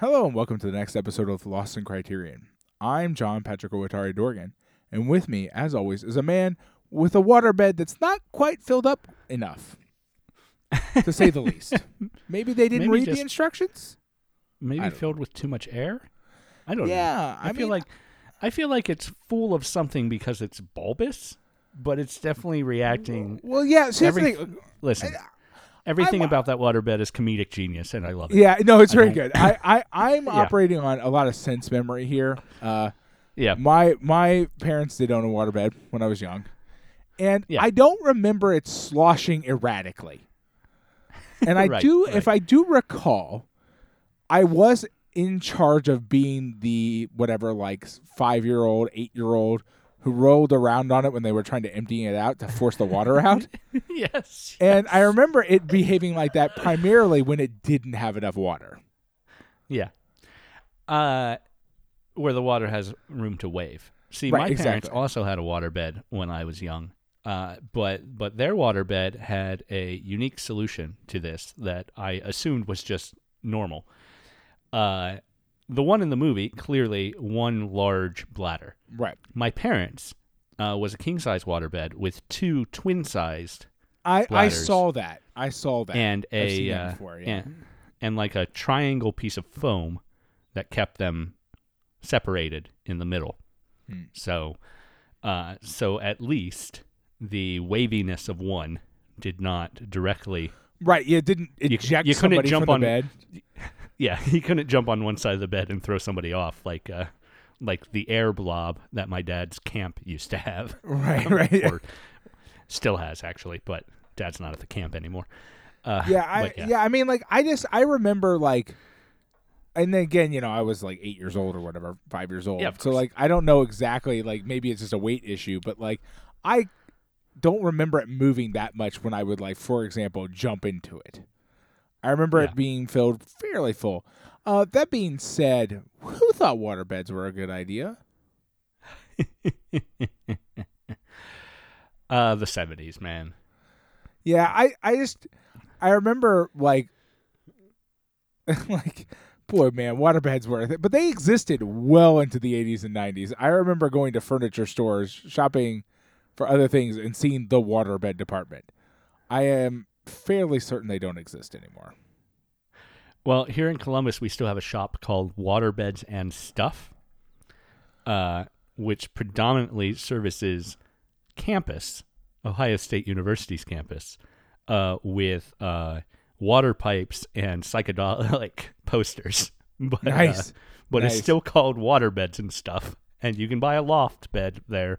Hello and welcome to the next episode of Lost in Criterion. I'm John Patrick Owatari Dorgan, and with me, as always, is a man with a waterbed that's not quite filled up enough, to say the least. Maybe they didn't Maybe read the instructions. Maybe filled with too much air. I don't know. Yeah, I, I feel mean- like I feel like it's full of something because it's bulbous, but it's definitely reacting. Well, yeah. See, that's the Every- thing. Listen, everything I'm- about that waterbed is comedic genius, and I love it. Yeah, no, it's I very good. I, I, I'm Yeah. operating on a lot of sense memory here. Uh, Yeah, my my parents did own a waterbed when I was young, and Yeah. I don't remember it sloshing erratically. And I Right, do, right. if I do recall, I was in charge of being the whatever, like five year old, eight year old who rolled around on it when they were trying to empty it out to force the water out. yes. And I remember it behaving like that primarily when it didn't have enough water. Yeah. Uh, where the water has room to wave. See, Right, my parents also had a waterbed when I was young. Uh, but but their waterbed had a unique solution to this that I assumed was just normal. Uh, the one in the movie clearly one large bladder. Right. My parents uh, was a king size waterbed with two twin sized I, I Bladders. saw that. I saw that. and I've seen a that uh, before, yeah. and, and like a triangle piece of foam that kept them separated in the middle. Hmm. So, uh, so at least the waviness of one did not directly. Right. Yeah. It didn't you eject couldn't somebody jump from on- the bed. Yeah, he couldn't jump on one side of the bed and throw somebody off like uh, like the air blob that my dad's camp used to have. Right. Right. or still has actually, but dad's not at the camp anymore. Uh, yeah, I but yeah. I mean, like, I just I remember like, and then again, you know, I was like eight years old or whatever, five years old. Yeah, so like, I don't know exactly. Like, maybe it's just a weight issue, but like, I don't remember it moving that much when I would like, for example, jump into it. I remember Yeah. it being filled fairly full. Uh, that being said, who thought waterbeds were a good idea? uh, the seventies, man. Yeah, I, I just I remember like like boy man, waterbeds were but they existed well into the 80s and 90s. I remember going to furniture stores, shopping for other things and seeing the waterbed department. I am fairly certain they don't exist anymore. Well, here in Columbus, we still have a shop called Waterbeds and Stuff, uh, which predominantly services campus, Ohio State University's campus, uh, with uh, water pipes and psychedelic posters. But, uh, Nice. but Nice. it's still called Waterbeds and Stuff, and you can buy a loft bed there,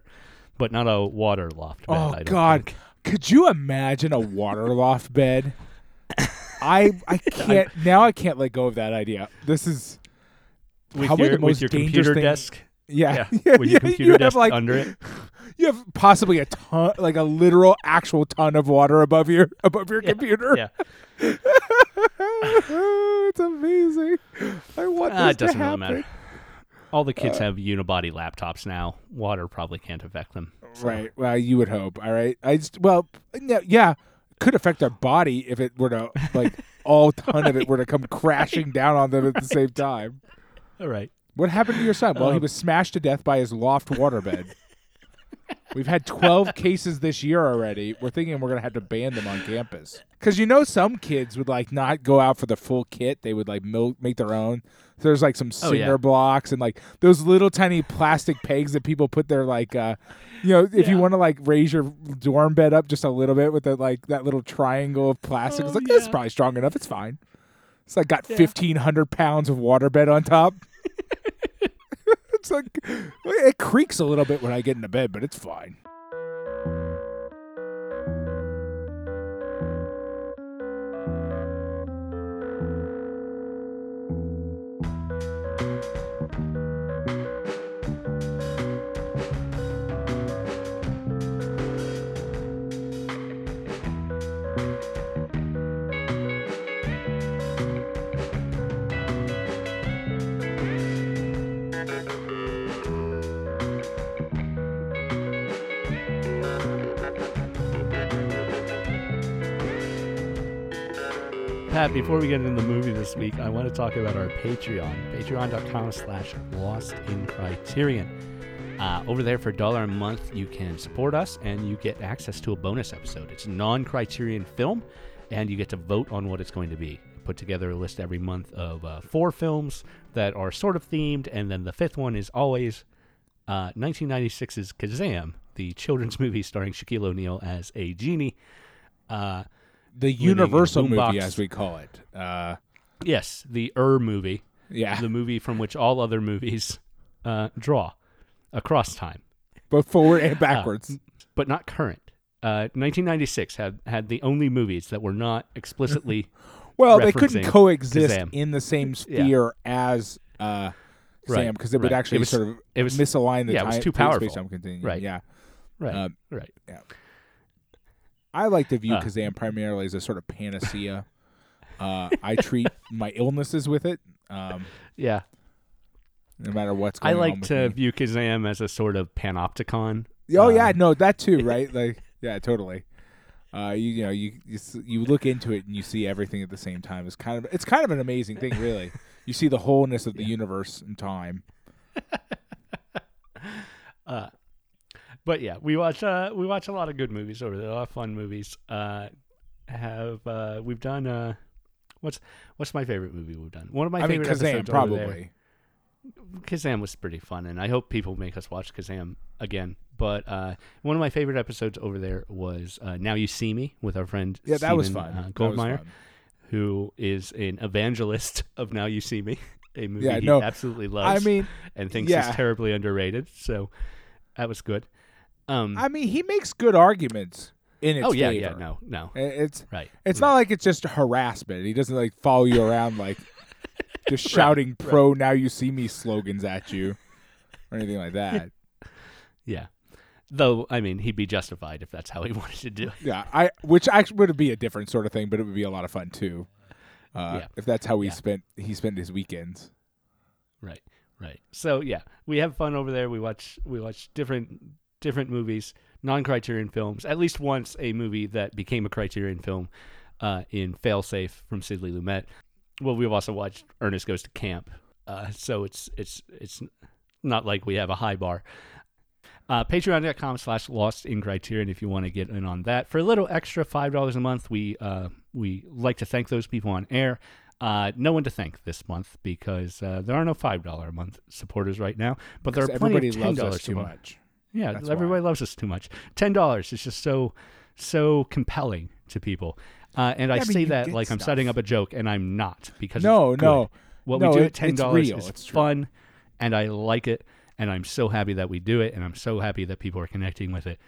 but not a water loft bed. Oh god. think. Could you imagine a water loft bed? I I can't now I can't let go of that idea. This is With probably your, the most with your dangerous computer thing- desk, Yeah. yeah, with you your computer have desk like under it. you have possibly a ton like a literal actual ton of water above your above your Yeah, computer. Yeah. it's amazing. I want Ah, this it doesn't to really happen. matter. All the kids Uh, have unibody laptops now. Water probably can't affect them. So- Right. Well, you would hope. All right. I just well, yeah, yeah, could affect their body if it were to like all ton of it were to come crashing down on them at the same time. All right. What happened to your son? Well, he Um, was smashed to death by his loft waterbed. We've had 12 cases this year already. We're thinking we're going to have to ban them on campus. Cuz you know some kids would like not go out for the full kit. They would like mil- make their own. So there's like some Oh, yeah. blocks and like those little tiny plastic pegs that people put their like uh you know, if you want to like raise your dorm bed up just a little bit with the like that little triangle of plastic, it's Oh, like that's probably strong enough. It's fine. It's like got Yeah. fifteen hundred pounds of water bed on top. It's like it creaks a little bit when I get into bed, but it's fine. Pat, before we get into the movie this week, I want to talk about our Patreon. Patreon.com slash lost in criterion. Uh, over there for a dollar a month, you can support us and you get access to a bonus episode. It's non criterion film, and you get to vote on what it's going to be. Put together a list every month of uh, four films that are sort of themed, and then the fifth one is always uh, 1996's Kazam, the children's movie starring Shaquille O'Neal as a genie. Uh, The Universal movie, as we call it. Uh, yes, the Ur movie, yeah, the movie from which all other movies uh, draw across time, both forward and backwards. but not current. Uh, 1996 had had the only movies that were not explicitly well, they couldn't coexist Kazam. in the same Yeah. sphere as uh, Right, Sam because it would actually It was- sort of it was misalign the yeah, it was time, too space powerful. time continuum. Right. Yeah, right, Um, right. I like to view Uh. Kazam primarily as a sort of panacea. uh, I treat my illnesses with it, um, Yeah, no matter what's going on. I like with to me. view Kazam as a sort of panopticon. Oh uh, yeah, no, that too, right? Like, yeah, totally. Uh, you, you know, you, you you look into it and you see everything at the same time. It's kind of it's kind of an amazing thing, really. you see the wholeness of the universe and time. Uh, but yeah, we watch uh, we watch a lot of good movies over there. A lot of fun movies. Uh, have uh, we've done uh, what's what's my favorite movie we've done? One of my I mean, favorite Kazam episodes probably. Kazam was pretty fun, and I hope people make us watch Kazam again. But uh, one of my favorite episodes over there was uh, "Now You See Me" with our friend Yeah, that was fun. Uh, That was Goldmeyer, fun. who is an evangelist of "Now You See Me," a movie Yeah, he no, absolutely I loves mean, and thinks yeah. is terribly underrated. So that was good. Um, I mean, he makes good arguments in its oh yeah, favor. yeah, no, no, It's right. it's right. not like it's just harassment. He doesn't like follow you around like just shouting pro now you see me slogans at you or anything like that. Yeah. Though, I mean, he'd be justified if that's how he wanted to do it. Yeah, I which actually would be a different sort of thing, but it would be a lot of fun too. Uh, Yeah. If that's how he Yeah. spent he spent his weekends. Right. Right. So yeah, we have fun over there. We watch we watch different different movies, non-Criterion films. At least once a movie that became a Criterion film uh, in Failsafe from Sidney Lumet. Well, we've also watched Ernest Goes to Camp. Uh, so it's it's it's not like we have a high bar. Uh, Patreon.com slash Lost in Criterion if you want to get in on that. For a little extra five dollars a month, we uh, we like to thank those people on air. Uh, no one to thank this month because uh, there are no five dollar a month supporters right now, but there are plenty everybody of ten dollars us too much. Yeah, That's everybody why. loves us too much. Ten dollars is just so so compelling to people, uh, and I Yeah, say that like I'm setting up a joke, and I'm not because No, no. What No, we do it- at ten dollars is It's true. fun, and I like it, and I'm so happy that we do it, and I'm so happy that people are connecting with it.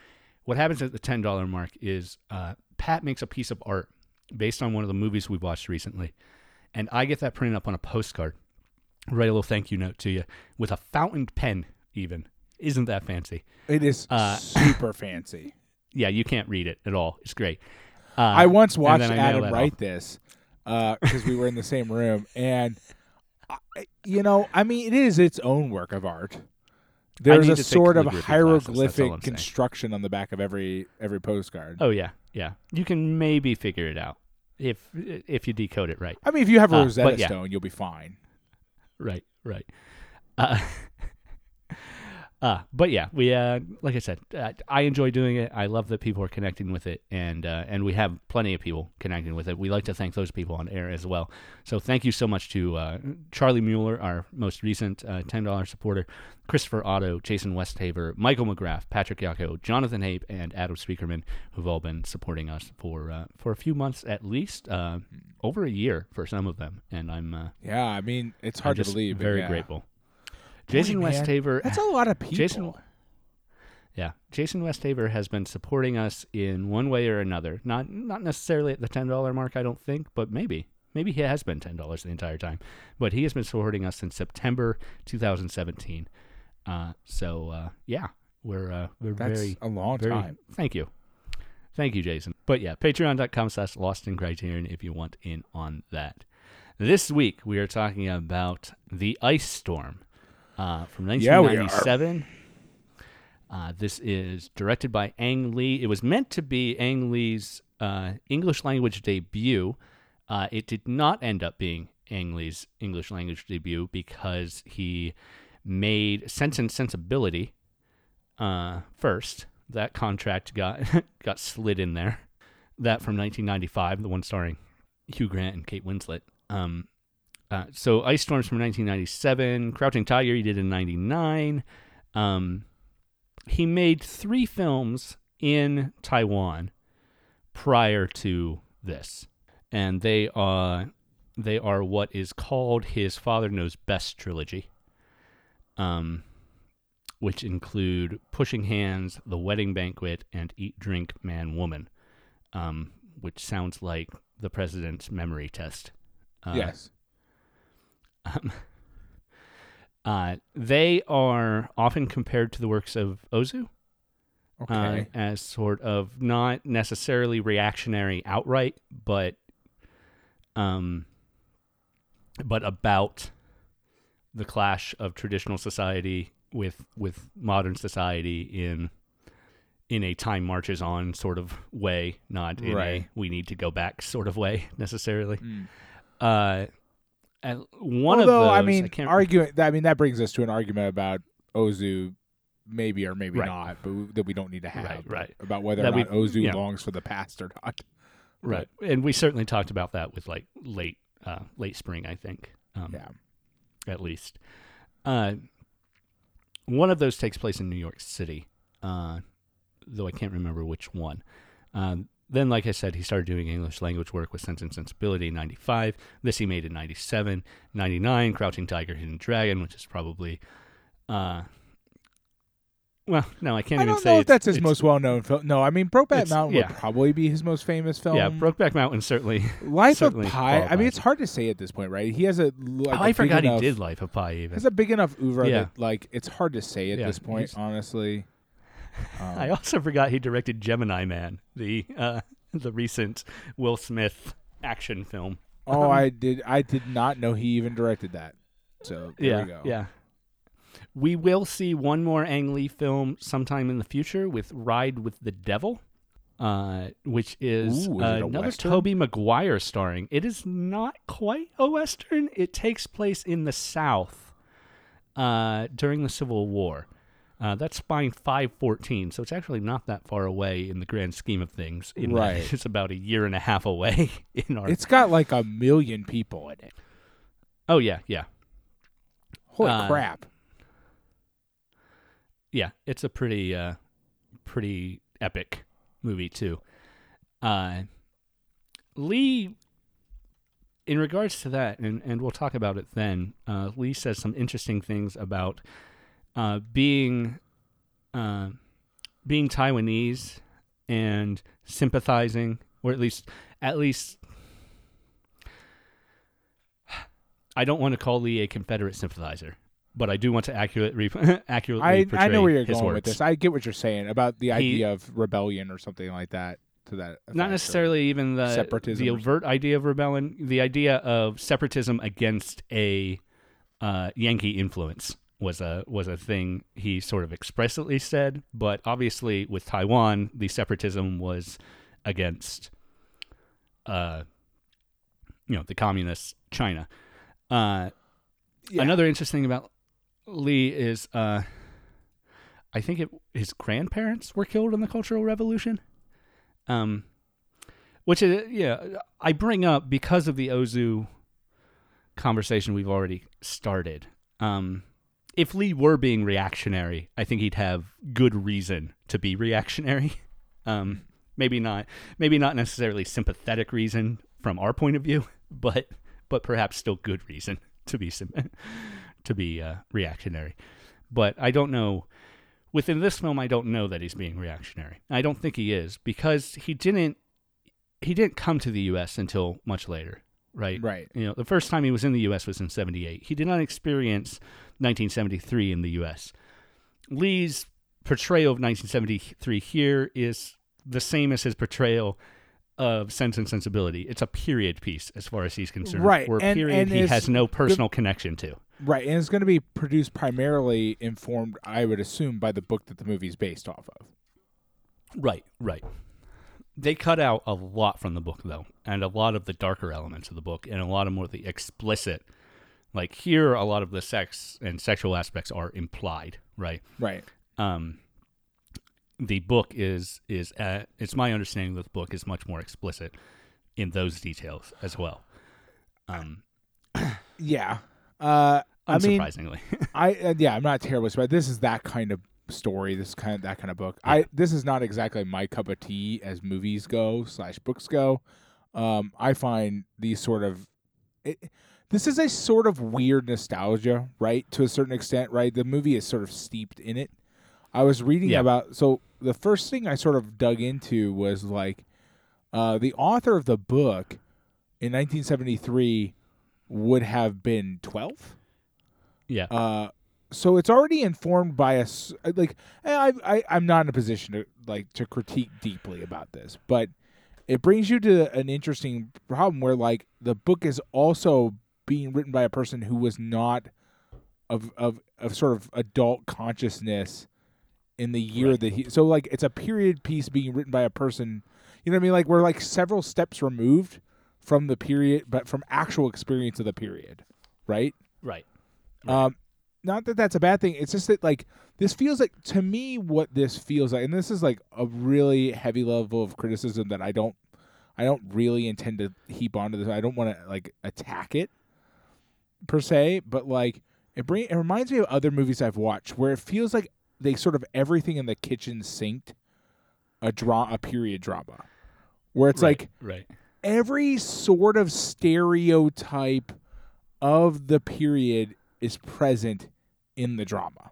What happens at the ten dollar mark is uh, Pat makes a piece of art based on one of the movies we've watched recently, and I get that printed up on a postcard. Write a little thank you note to you with a fountain pen. Even isn't that fancy? It is Uh, super fancy. Yeah, you can't read it at all. It's great. Uh, I once watched I Adam write off. this because we were in the same room, and I, you know, I mean, it is its own work of art. There's a sort of calligraphy classes, hieroglyphic saying. construction on the back of every every postcard. Oh yeah, yeah. You can maybe figure it out if if you decode it right. I mean, if you have a Uh, Rosetta yeah. Stone, you'll be fine. Right, right. Uh, uh, but yeah, we uh, like I said, uh, I enjoy doing it. I love that people are connecting with it, and uh, and we have plenty of people connecting with it. We like to thank those people on air as well. So thank you so much to uh, Charlie Mueller, our most recent uh, ten dollars supporter, Christopher Otto, Jason Westhaver, Michael McGrath, Patrick Yako, Jonathan Hape, and Adam Speakerman, who've all been supporting us for uh, for a few months at least, uh, over a year for some of them, and I'm uh, Yeah, I mean, it's hard to believe. Very yeah. grateful. Jason man, Westhaver. That's a lot of people. Jason- Yeah, Jason Westhaver has been supporting us in one way or another. Not not necessarily at the ten dollar mark, I don't think, but maybe maybe he has been ten dollars the entire time. But he has been supporting us since September 2017. Uh, so uh, yeah, we're uh, we're That's very a long very time. thank you, thank you, Jason. But yeah, Patreon.com/slash Lost in Criterion if you want in on that. This week we are talking about the Ice Storm uh, from Yeah, 1997. Uh, this is directed by Ang Lee. It was meant to be Ang Lee's uh, English language debut, Uh, it did not end up being Ang Lee's English language debut because he made Sense and Sensibility uh, first. That contract got got slid in there. That from 1995, the one starring Hugh Grant and Kate Winslet. Um, uh, so Ice Storms from 1997, Crouching Tiger he did in 99. Um, he made three films in Taiwan prior to this, and they are they are what is called his Father Knows Best trilogy, um, which include Pushing Hands, The Wedding Banquet, and Eat, Drink, Man, Woman, um, which sounds like the president's memory test. Uh, yes. Um, uh, they are often compared to the works of Ozu Okay. uh, as sort of not necessarily reactionary outright, but um, but about the clash of traditional society with with modern society in in a time marches on sort of way, not in Right. a we need to go back sort of way necessarily. Mm. Uh, and one Although of those, I mean, can't, arguing. I mean, that brings us to an argument about Ozu, maybe or maybe Right. not, but we, that we don't need to have. Right, right. About whether That or we- not Ozu yeah. longs for the past or not. right, and we certainly talked about that with like late uh, late spring, I think. Um, Yeah. at least. Uh, one of those takes place in New York City, uh, though I can't remember which one. Um, then, like I said, he started doing English language work with Sense and Sensibility in 95. This he made in 97. 99, Crouching Tiger, Hidden Dragon, which is probably. Uh, well, no, I can't I even don't say know if that's his most well-known film. No, I mean, Brokeback Mountain yeah. would probably be his most famous film. Yeah, Brokeback Mountain certainly. Life of Pi. I mean, it's hard to say at this point, right? He has a. Like, oh, a I forgot enough, he did Life of Pi even. Has a big enough oeuvre Yeah. that like it's hard to say at Yeah, this point. Honestly. Um, I also forgot he directed Gemini Man, the uh, the recent Will Smith action film. oh, um, I did. I did not know he even directed that. So there yeah, we go. yeah. We will see one more Ang Lee film sometime in the future with Ride with the Devil, uh, which is, Ooh, is uh, another Western? Tobey Maguire starring. It is not quite a western. It takes place in the South uh, during the Civil War. Uh, that's Spine 514, so it's actually not that far away in the grand scheme of things. In Right. it's about a year and a half away in our. It's got like a million people in it. oh yeah, yeah, Holy Uh, crap! yeah. It's a pretty, uh, pretty epic movie too. Uh, Lee, in regards to that, and and we'll talk about it then. Uh, Lee says some interesting things about uh, being uh, being Taiwanese and sympathizing, or at least at least. I don't want to call Lee a Confederate sympathizer, but I do want to accurate, re- accurately I portray I know where you're going works. with this. I get what you're saying about the He- idea of rebellion or something like that. To that, effect, Not necessarily even the separatism the overt idea of rebellion, the idea of separatism against a uh, Yankee influence was a was a thing he sort of expressly said, but obviously with Taiwan, the separatism was against, uh, you know, the communist China. Uh, Yeah. Another interesting thing about Lee is, uh, I think it, his grandparents were killed in the Cultural Revolution. Um, which is yeah, I bring up because of the Ozu conversation we've already started. Um, if Lee were being reactionary, I think he'd have good reason to be reactionary. Um, maybe not, maybe not necessarily sympathetic reason from our point of view, but but perhaps still good reason to be to be uh, reactionary. But I don't know. Within this film, I don't know that he's being reactionary. I don't think he is because he didn't he didn't come to the U.S. until much later, right? right. You know, the first time he was in the U.S. was in '78. He did not experience 1973 in the U.S. Lee's portrayal of 1973 here is the same as his portrayal of Sense and Sensibility. It's a period piece as far as he's concerned. Right, Or a and- period and he has no personal connection to. Right, and it's going to be produced primarily informed, I would assume, by the book that the movie's based off of. Right, right. They cut out a lot from the book though, and a lot of the darker elements of the book, and a lot of more of the explicit. Like here, a lot of the sex and sexual aspects are implied, right? Right. Um, the book is is uh, it's my understanding that the book is much more explicit in those details as well. Um, Yeah. Uh, I mean, I uh, yeah, I'm not terribly surprised. This is that kind of story. This is kind of that kind of book. I this is not exactly my cup of tea as movies go slash books go. Um, I find these sort of it, this is a sort of weird nostalgia, right? To a certain extent, right? The movie is sort of steeped in it. I was reading Yeah. about so the first thing I sort of dug into was like uh, the author of the book in 1973 would have been 12. yeah, Uh, so it's already informed by us. Like I, I, I'm not in a position to like to critique deeply about this, but it brings you to an interesting problem where like the book is also being written by a person who was not of of of sort of adult consciousness in the year Right. that he. So like it's a period piece being written by a person. You know what I mean? Like we're like several steps removed from the period, but from actual experience of the period, right? right. Um, not that that's a bad thing. It's just that like this feels like to me what this feels like, and this is like a really heavy level of criticism that I don't, I don't really intend to heap onto this. I don't want to like attack it per se, but like it bring it reminds me of other movies I've watched where it feels like they sort of everything in the kitchen synced a draw a period drama, where it's right, like right. every sort of stereotype of the period is present in the drama.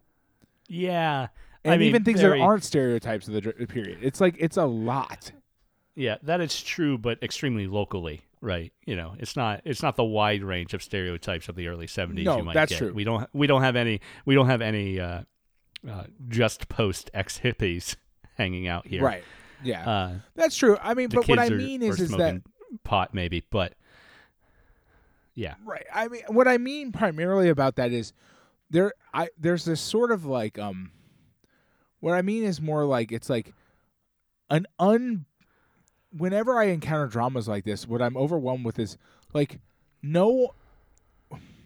Yeah, And I mean, even things very- that aren't stereotypes of the dr- period. It's like it's a lot. Yeah, that is true, but extremely locally, right? You know, it's not it's not the wide range of stereotypes of the early seventies. No, you might that's get. true. We don't we don't have any we don't have any uh, uh, just post ex hippies hanging out here. Right. Yeah. Uh, That's true. I mean, but what I mean are is is that pot maybe, but yeah, Right. I mean, what I mean primarily about that is there. I there's this sort of like um. What I mean is more like it's like an un. Whenever I encounter dramas like this, what I'm overwhelmed with is like no.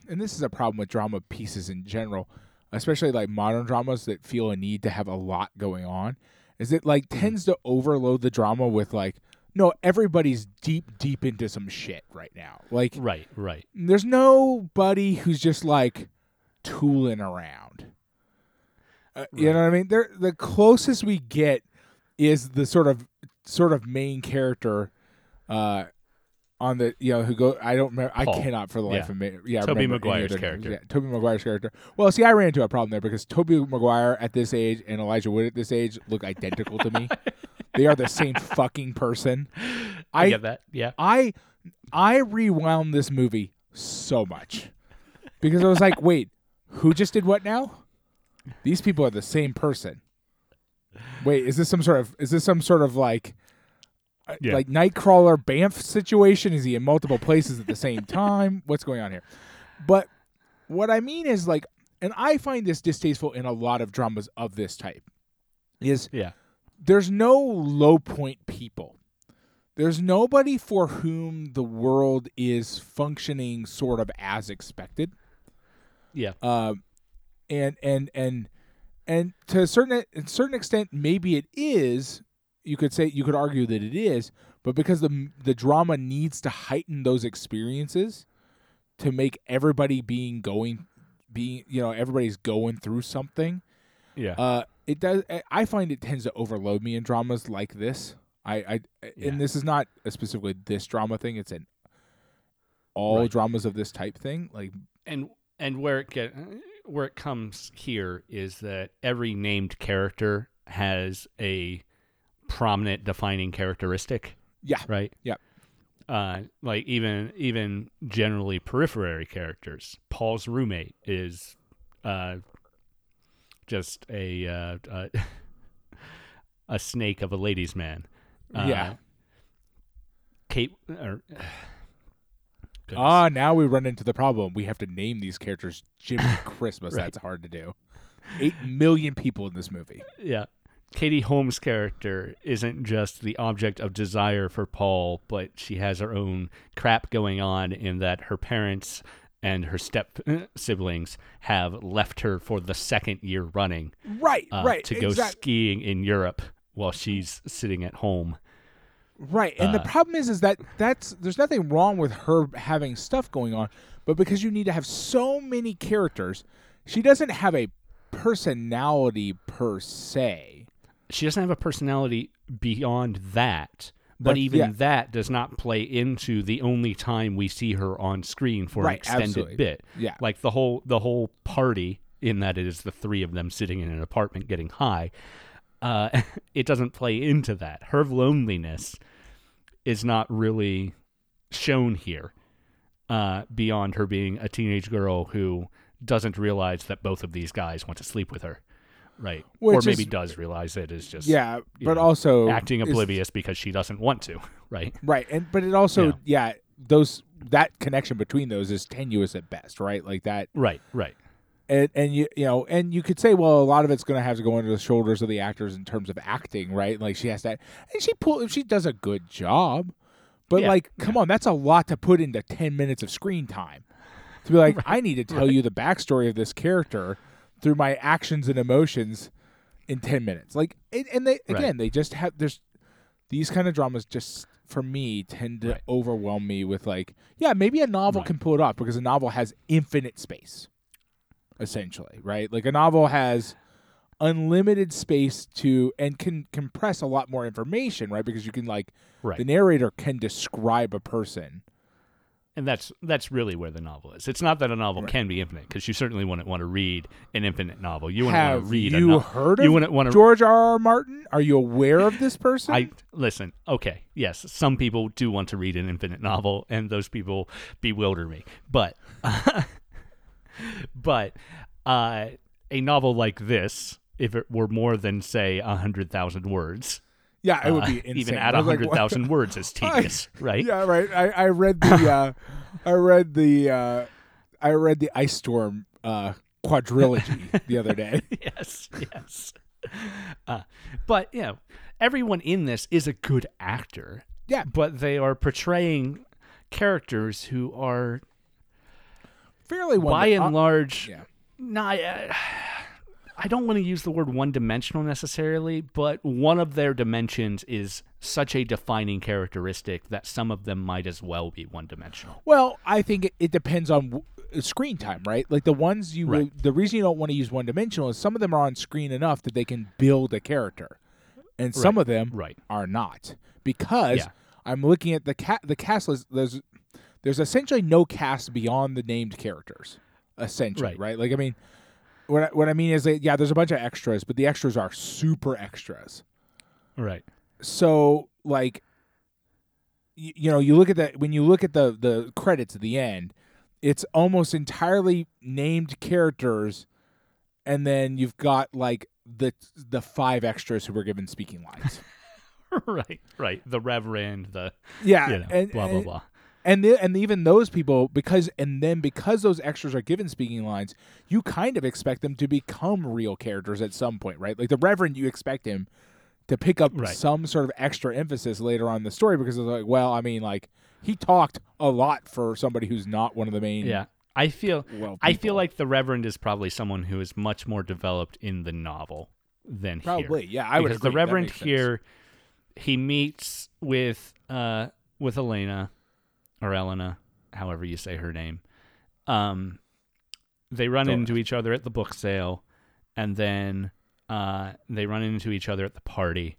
And this is a problem with drama pieces in general, especially like modern dramas that feel a need to have a lot going on. Is it like tends to overload the drama with like, no, everybody's deep, deep into some shit right now. Like, right, right, there's nobody who's just like tooling around. Uh, You know what I mean? They're, the closest we get is the sort of sort of main character uh on the you know who go I don't remember I cannot for the life Yeah. of me yeah remember Maguire's character. yeah, Tobey Maguire's character well see I ran into a problem there because Tobey Maguire at this age and Elijah Wood at this age look identical to me they are the same fucking person I, I get that. Yeah, I I rewound this movie so much because I was like, wait, who just did what now? These people are the same person. Wait, is this some sort of is this some sort of like uh, Yeah. like Nightcrawler bamf situation? Is he in multiple places at the same time? What's going on here? But what I mean is like, and I find this distasteful in a lot of dramas of this type. Is yeah, there's no low point people. There's nobody for whom the world is functioning sort of as expected. yeah, Um, and and and and to a certain a certain extent, maybe it is. You could say you could argue that it is, but because the the drama needs to heighten those experiences to make everybody being going, being you know everybody's going through something yeah. uh, it does. I- I find it tends to overload me in dramas like this. I, I Yeah. and this is not a specifically this drama thing. It's an all Right. dramas of this type thing. Like, and and where it get where it comes here is that every named character has a prominent defining characteristic yeah, right Yep. uh like even even generally periphery characters paul's roommate is uh just a uh, uh a snake of a ladies man uh, Yeah. kate or ah, now we run into the problem. We have to name these characters Jimmy Christmas. Right. That's hard to do. Eight million people in this movie. Yeah. Katie Holmes' character isn't just the object of desire for Paul, but she has her own crap going on in that her parents and her step siblings have left her for the second year running Right, uh, right. to go exact- skiing in Europe while she's sitting at home. Right, and the Uh, problem is, is that that's there's nothing wrong with her having stuff going on, but because you need to have so many characters, she doesn't have a personality per se. She doesn't have a personality beyond that. But even yeah. that does not play into the only time we see her on screen for an extended absolutely. bit. Yeah, like the whole the whole party in that it is the three of them sitting in an apartment getting high uh, it doesn't play into that her loneliness is not really shown here uh, beyond her being a teenage girl who doesn't realize that both of these guys want to sleep with her right or maybe is- does realize it is just yeah, but know, also acting is- oblivious because she doesn't want to right Right, and but it also Yeah. yeah. those that connection between those is tenuous at best, right? Like that, right right and and you you know, and you could say, well, a lot of it's going to have to go under the shoulders of the actors in terms of acting, right? Like she has that, and she pull she does a good job, but Yeah, like, come on, that's a lot to put into ten minutes of screen time. To be like, I need to tell you the backstory of this character through my actions and emotions in ten minutes. Like, and, and they Right. again, they just have there's these kind of dramas just for me tend to Right. overwhelm me with like, yeah, maybe a novel Right. can pull it off because a novel has infinite space essentially, right? Like a novel has unlimited space to and can compress a lot more information, right? Because you can like right the narrator can describe a person. And that's that's really where the novel is. It's not that a novel Right. can be infinite, because you certainly wouldn't want to read an infinite novel. You wouldn't want to read a you novel. heard of you wouldn't want to. George R. R. Martin? Are you aware of this person? I listen. Okay, yes, some people do want to read an infinite novel, and those people bewilder me. But, but uh, a novel like this, if it were more than say a hundred thousand words, yeah, it would uh, be insane. even I at like, hundred thousand words is tedious, right? Yeah, right. I, I read the uh, I read the uh, I read the Ice Storm uh, quadrilogy the other day. yes, yes. Uh, but you know, everyone in this is a good actor. Yeah. but they are portraying characters who are, Fairly one by and large, yeah. not. Uh, I don't want to use the word one-dimensional necessarily, but one of their dimensions is such a defining characteristic that some of them might as well be one-dimensional. Well, I think it, it depends on w- uh, screen time, right? Like the ones you, Right. the reason you don't want to use one dimensional is some of them are on screen enough that they can build a character, and some Right, of them right. are not because Yeah. I'm looking at the cat. The cast list. There's there's essentially no cast beyond the named characters, essentially, Right. right? Like I mean, what I, what I mean is that yeah, there's a bunch of extras, but the extras are super extras. Right. so like you, you know you look at that when you look at the the credits at the end it's almost entirely named characters and then you've got like the the five extras who were given speaking lines right. Right. The Reverend. The yeah you know, and, blah blah and, blah. And the, and even those people because and then because those extras are given speaking lines you kind of expect them to become real characters at some point right like the reverend you expect him to pick up Right. some sort of extra emphasis later on in the story because it's like well i mean like he talked a lot for somebody who's not one of the main Yeah. I feel well I feel like the Reverend is probably someone who is much more developed in the novel than here. probably yeah i would because agree. the Reverend here, he meets with uh with Elena or Elena, however you say her name. Um, they run Don't into each other at the book sale, and then uh they run into each other at the party,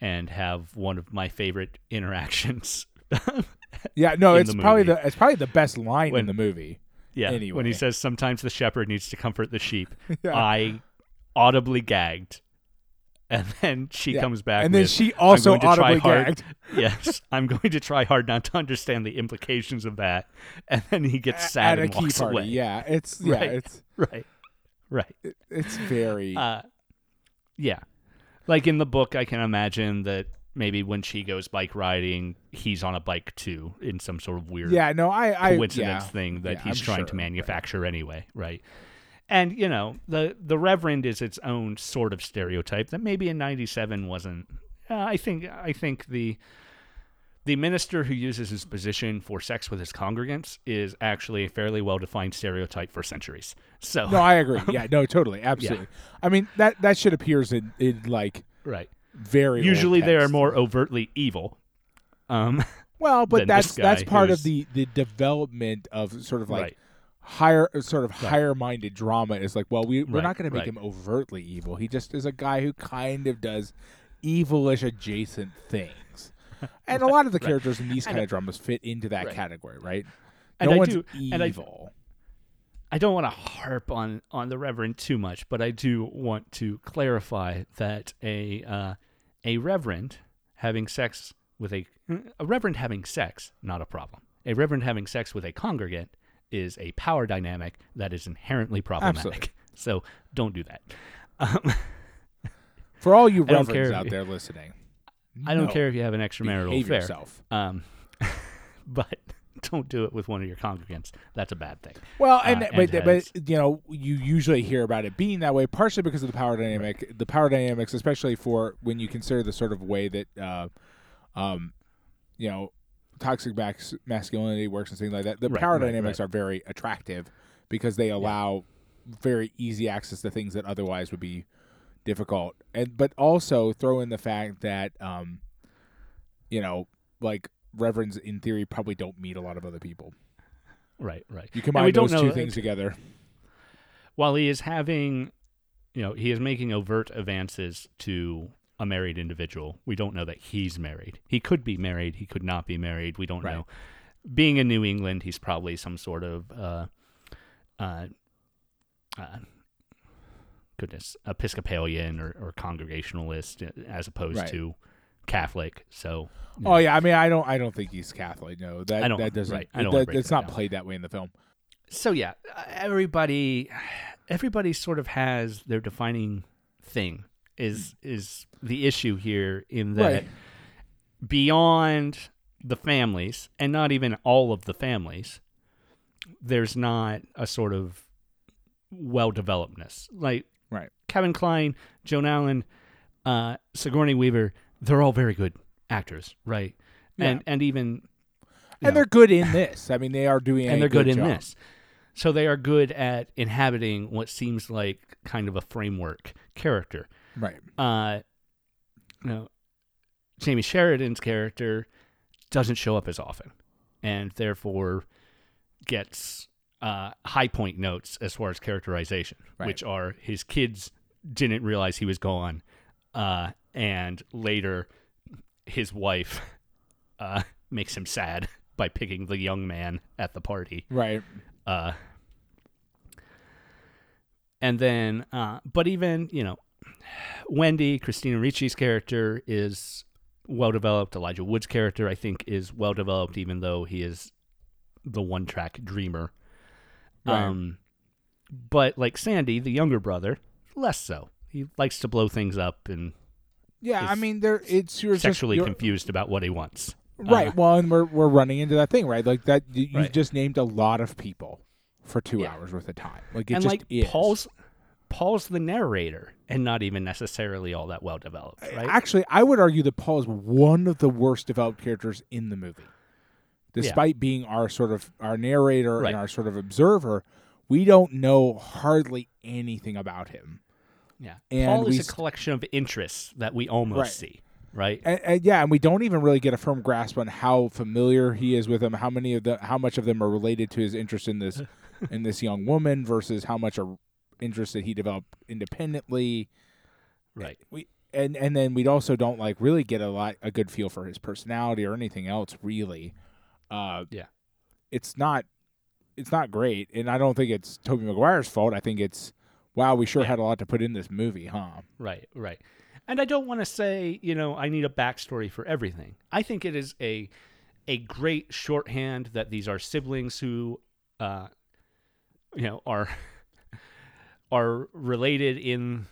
and have one of my favorite interactions. yeah no it's the probably the it's probably the best line in the movie Yeah. When he says sometimes the shepherd needs to comfort the sheep, Yeah. I audibly gagged. And then she Yeah. comes back and then with, she also audibly gagged yes, I'm going to try hard not to understand the implications of that. And then he gets at sad a and walks party away. yeah it's yeah Right. it's Right. Right. it's very Uh, yeah. Like in the book, I can imagine that maybe when she goes bike riding, he's on a bike too, in some sort of weird yeah no i i coincidence yeah. thing that Yeah, he's I'm trying sure, to right. manufacture anyway, right? And you know the the reverend is its own sort of stereotype that maybe in 97 wasn't uh, i think i think the the minister who uses his position for sex with his congregants is actually a fairly well defined stereotype for centuries. So No, I agree. Yeah, no, totally, absolutely. I mean that that shit appears in, in like right. very usually they are more overtly evil um well, but that's that's part of the the development of sort of like right higher sort of higher minded drama is like well we we're Right, not going to make right. him overtly evil he just is a guy who kind of does evilish adjacent things and a lot of the characters in these And kind of dramas fit into that Right. category right And no I one's do- and I- evil I don't want to harp on on the reverend too much, but I do want to clarify that a uh, a reverend having sex with a a reverend having sex not a problem. A reverend having sex with a congregant is a power dynamic that is inherently problematic. Absolutely. So don't do that. Um, for all you reverends out there listening I don't no, care if you have an extramarital behave affair, yourself um, but don't do it with one of your congregants. That's a bad thing. Well, and, uh, but and but has- you know you usually hear about it being that way, partially because of the power dynamic. The power dynamics, especially for when you consider the sort of way that, uh, um, you know, toxic masculinity works and things like that. The Right, power right, dynamics right. are very attractive because they allow very easy access to things that otherwise would be difficult. And but also throw in the fact that, um, you know, like reverends in theory probably don't meet a lot of other people. Right, right. You combine those two know- things together. while he is having, you know, he is making overt advances to a married individual. We don't know that he's married. He could be married. He could not be married. We don't Right. know. Being in New England, he's probably some sort of, uh, uh, uh, goodness, Episcopalian or, or Congregationalist uh, as opposed Right. to Catholic. So, Oh yeah, I mean, I don't, I don't think he's Catholic. No, that that doesn't. right, I don't break it's not down. played that way in the film. so yeah, everybody, everybody sort of has their defining thing. Is is the issue here in that Right. beyond the families, and not even all of the families, there's not a sort of well developedness. Like Right. Kevin Kline, Joan Allen, uh, Sigourney Weaver, they're all very good actors, right? And and even And they're good in this. I mean, they are doing. and they're good, in job. this. So they are good at inhabiting what seems like kind of a framework character. Right. Uh, you know, Jamey Sheridan's character doesn't show up as often, and therefore gets uh, high point notes as far as characterization, Right. which are his kids didn't realize he was gone, uh, and later his wife uh, makes him sad by picking the young man at the party. Right. Uh, and then, uh, but even you know, Wendy, Christina Ricci's character is well developed. Elijah Wood's character, I think, is well developed, even though he is the one track dreamer. Right. Um, but like Sandy, the younger brother, less so. He likes to blow things up and Yeah, I mean, there it's you're sexually just, you're- confused about what he wants. Right. Uh, well, and we're we're running into that thing, right? Like that. You, you Right. just named a lot of people for two Yeah. hours worth of time. Like it and just like is. Paul's Paul's the narrator and not even necessarily all that well developed, right? Actually, I would argue that Paul is one of the worst developed characters in the movie. Despite being our sort of our narrator Right. and our sort of observer, we don't know hardly anything about him. yeah. and Paul is a st- collection of interests that we almost Right. see, right? And, and yeah, and we don't even really get a firm grasp on how familiar he is with them, how many of the how much of them are related to his interest in this in this young woman versus how much are interest that he developed independently. right. We and and then we'd also don't like really get a lot a good feel for his personality or anything else really. Uh, Yeah. it's not it's not great, and I don't think it's Tobey Maguire's fault. I think it's wow, we sure Yeah. had a lot to put in this movie, huh? Right, right. And I don't want to say, you know, I need a backstory for everything. I think it is a a great shorthand that these are siblings who uh you know are are related in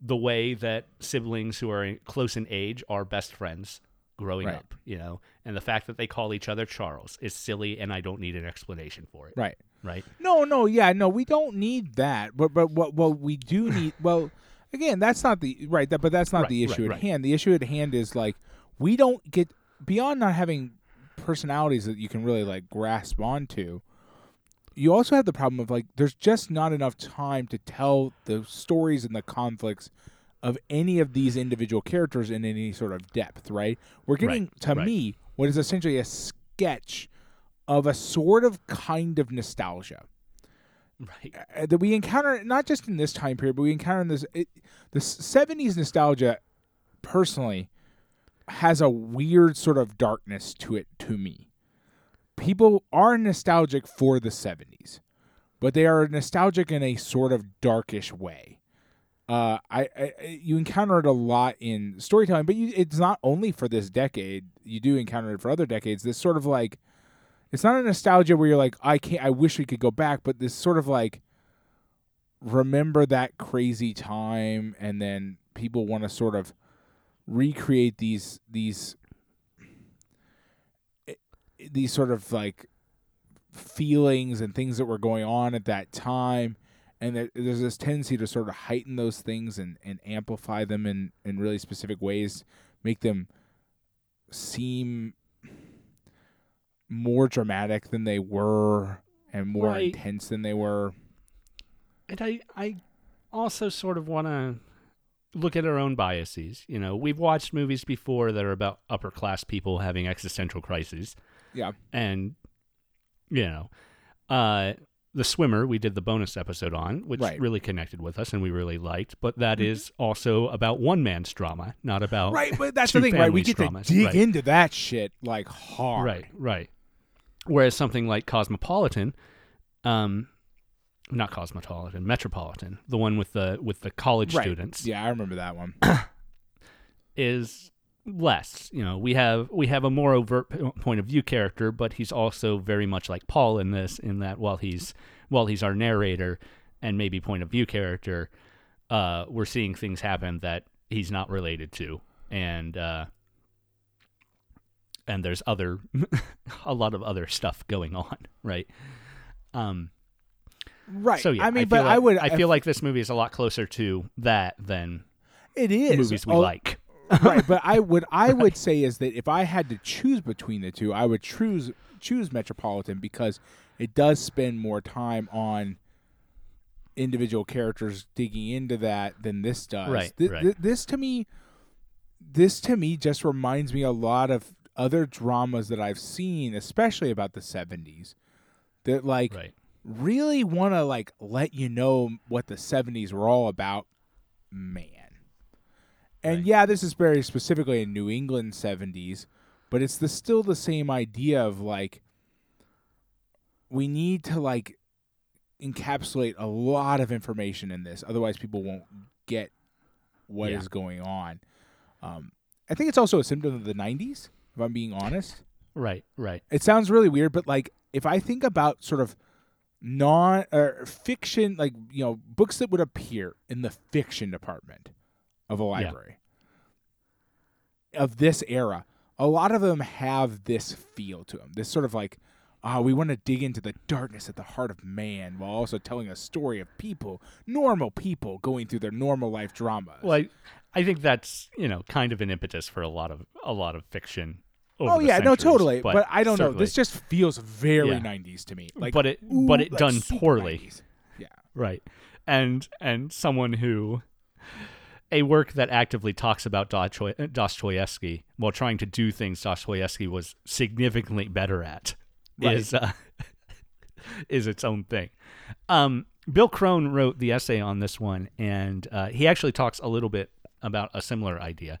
the way that siblings who are close in age are best friends growing Right. up, you know, and the fact that they call each other Charles is silly, and I don't need an explanation for it, Right. right? No, no, yeah, no, we don't need that. But but what what we do need well again, that's not the right, that but that's not Right, the issue right, at hand. The issue at hand is like we don't get beyond not having personalities that you can really like grasp onto. You also have the problem of like there's just not enough time to tell the stories and the conflicts of any of these individual characters in any sort of depth, right? We're getting Right, to right. me what is essentially a sketch of a sort of kind of nostalgia Right. uh, that we encounter not just in this time period, but we encounter in this it, the '70s nostalgia. Personally, has a weird sort of darkness to it to me. People are nostalgic for the '70s, but they are nostalgic in a sort of darkish way. Uh, I, I you encounter it a lot in storytelling, but you, it's not only for this decade. You do encounter it for other decades. This sort of like it's not a nostalgia where you're like i can't i wish we could go back but this sort of like remember that crazy time and then people want to sort of recreate these these these sort of like feelings and things that were going on at that time and there, there's this tendency to sort of heighten those things and, and amplify them in, in really specific ways make them seem more dramatic than they were and more Right. intense than they were. And I, I also sort of want to look at our own biases. You know, we've watched movies before that are about upper class people having existential crises, Yeah. and you know, uh, the swimmer we did the bonus episode on, which Right. really connected with us and we really liked. But that is also about one man's drama, not about Right, but that's the thing, right? We get to dig right. into that shit like hard. Right, right. Whereas something like Cosmopolitan, um, not Cosmopolitan, Metropolitan, the one with the with the college Right. students, Yeah, I remember that one. is less. You know, we have we have a more overt p- point of view character, but he's also very much like Paul in this, in that while he's while he's our narrator and maybe point of view character, uh, we're seeing things happen that he's not related to, and uh, and there's other a lot of other stuff going on, right? Um, Right. so yeah, I mean, feel but like, I would. I feel like this movie is a lot closer to that than it is movies we Oh, like. Right, but I would. I would say is that if I had to choose between the two, I would choose choose Metropolitan because it does spend more time on individual characters digging into that than this does. Right, Thi- right. thi- this to me, this to me just reminds me a lot of other dramas that I've seen, especially about the '70s, that like Right. really want to like let you know what the 70s were all about man and yeah this is very specifically in new england 70s but it's the still the same idea of like we need to like encapsulate a lot of information in this otherwise people won't get what is Yeah. going on um, i think it's also a symptom of the 90s if i'm being honest Right, right. it sounds really weird, but like if I think about sort of non or fiction, like you know, books that would appear in the fiction department of a library of this era, a lot of them have this feel to them. This sort of like, ah, we want to dig into the darkness at the heart of man while also telling a story of people, normal people going through their normal life dramas. Well, I, I think that's you know kind of an impetus for a lot of a lot of fiction. Over oh yeah, no, totally. But, I don't know. This just feels very Yeah. 90s to me. Like, but it ooh, but it like done poorly, 90s. Yeah. right? And and someone who a work that actively talks about Dostoevsky while trying to do things Dostoevsky was significantly better at Right. is uh, is its own thing. Um, Bill Krohn wrote the essay on this one, and uh, he actually talks a little bit about a similar idea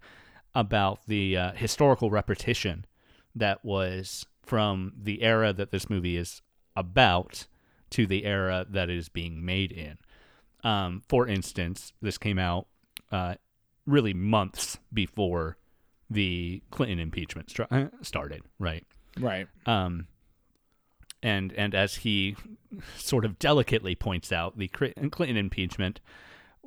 about the uh, historical repetition that was from the era that this movie is about to the era that it is being made in. Um, for instance, this came out uh, really months before the Clinton impeachment str- uh, started, right? Right. Um, and and as he sort of delicately points out, the Clinton impeachment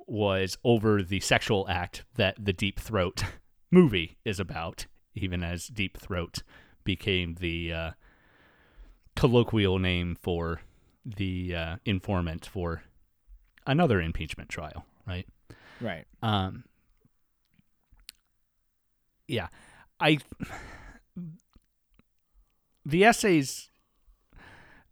was over the sexual act that the Deep Throat movie is about even as Deep Throat became the uh, colloquial name for the uh, informant for another impeachment trial, right? Right. Um, yeah, I the essays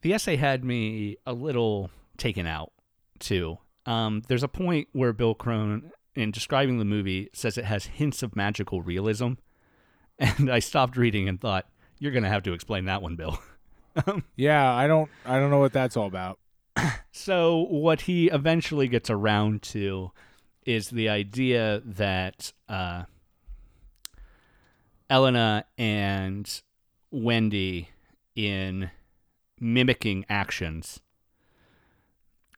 the essay had me a little taken out too. Um, there's a point where Bill Krohn, in describing the movie, says it has hints of magical realism, and I stopped reading and thought, "You're gonna have to explain that one, Bill." Yeah, I don't I don't know what that's all about. So what he eventually gets around to is the idea that uh, Elena and Wendy, in mimicking actions,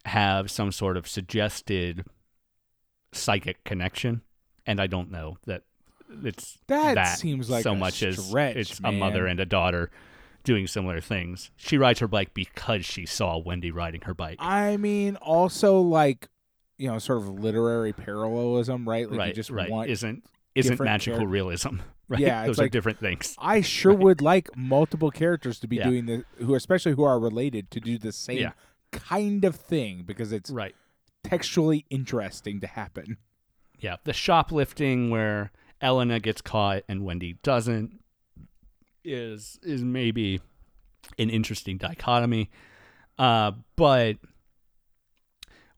have some sort of suggested psychic connection, and I don't know that it's That seems like so a much as stretch, it's a mother and a daughter doing similar things. She rides her bike because she saw Wendy riding her bike. I mean, also like, you know, sort of literary parallelism, right? Like you right, just right. want. isn't isn't magical realism, right? Yeah, Those are like- different things. I sure would like multiple characters to be Yeah. doing the who, especially who are related, to do the same Yeah. kind of thing because it's Right. textually interesting to happen. Yeah. The shoplifting where Elena gets caught and Wendy doesn't is is maybe an interesting dichotomy. Uh, but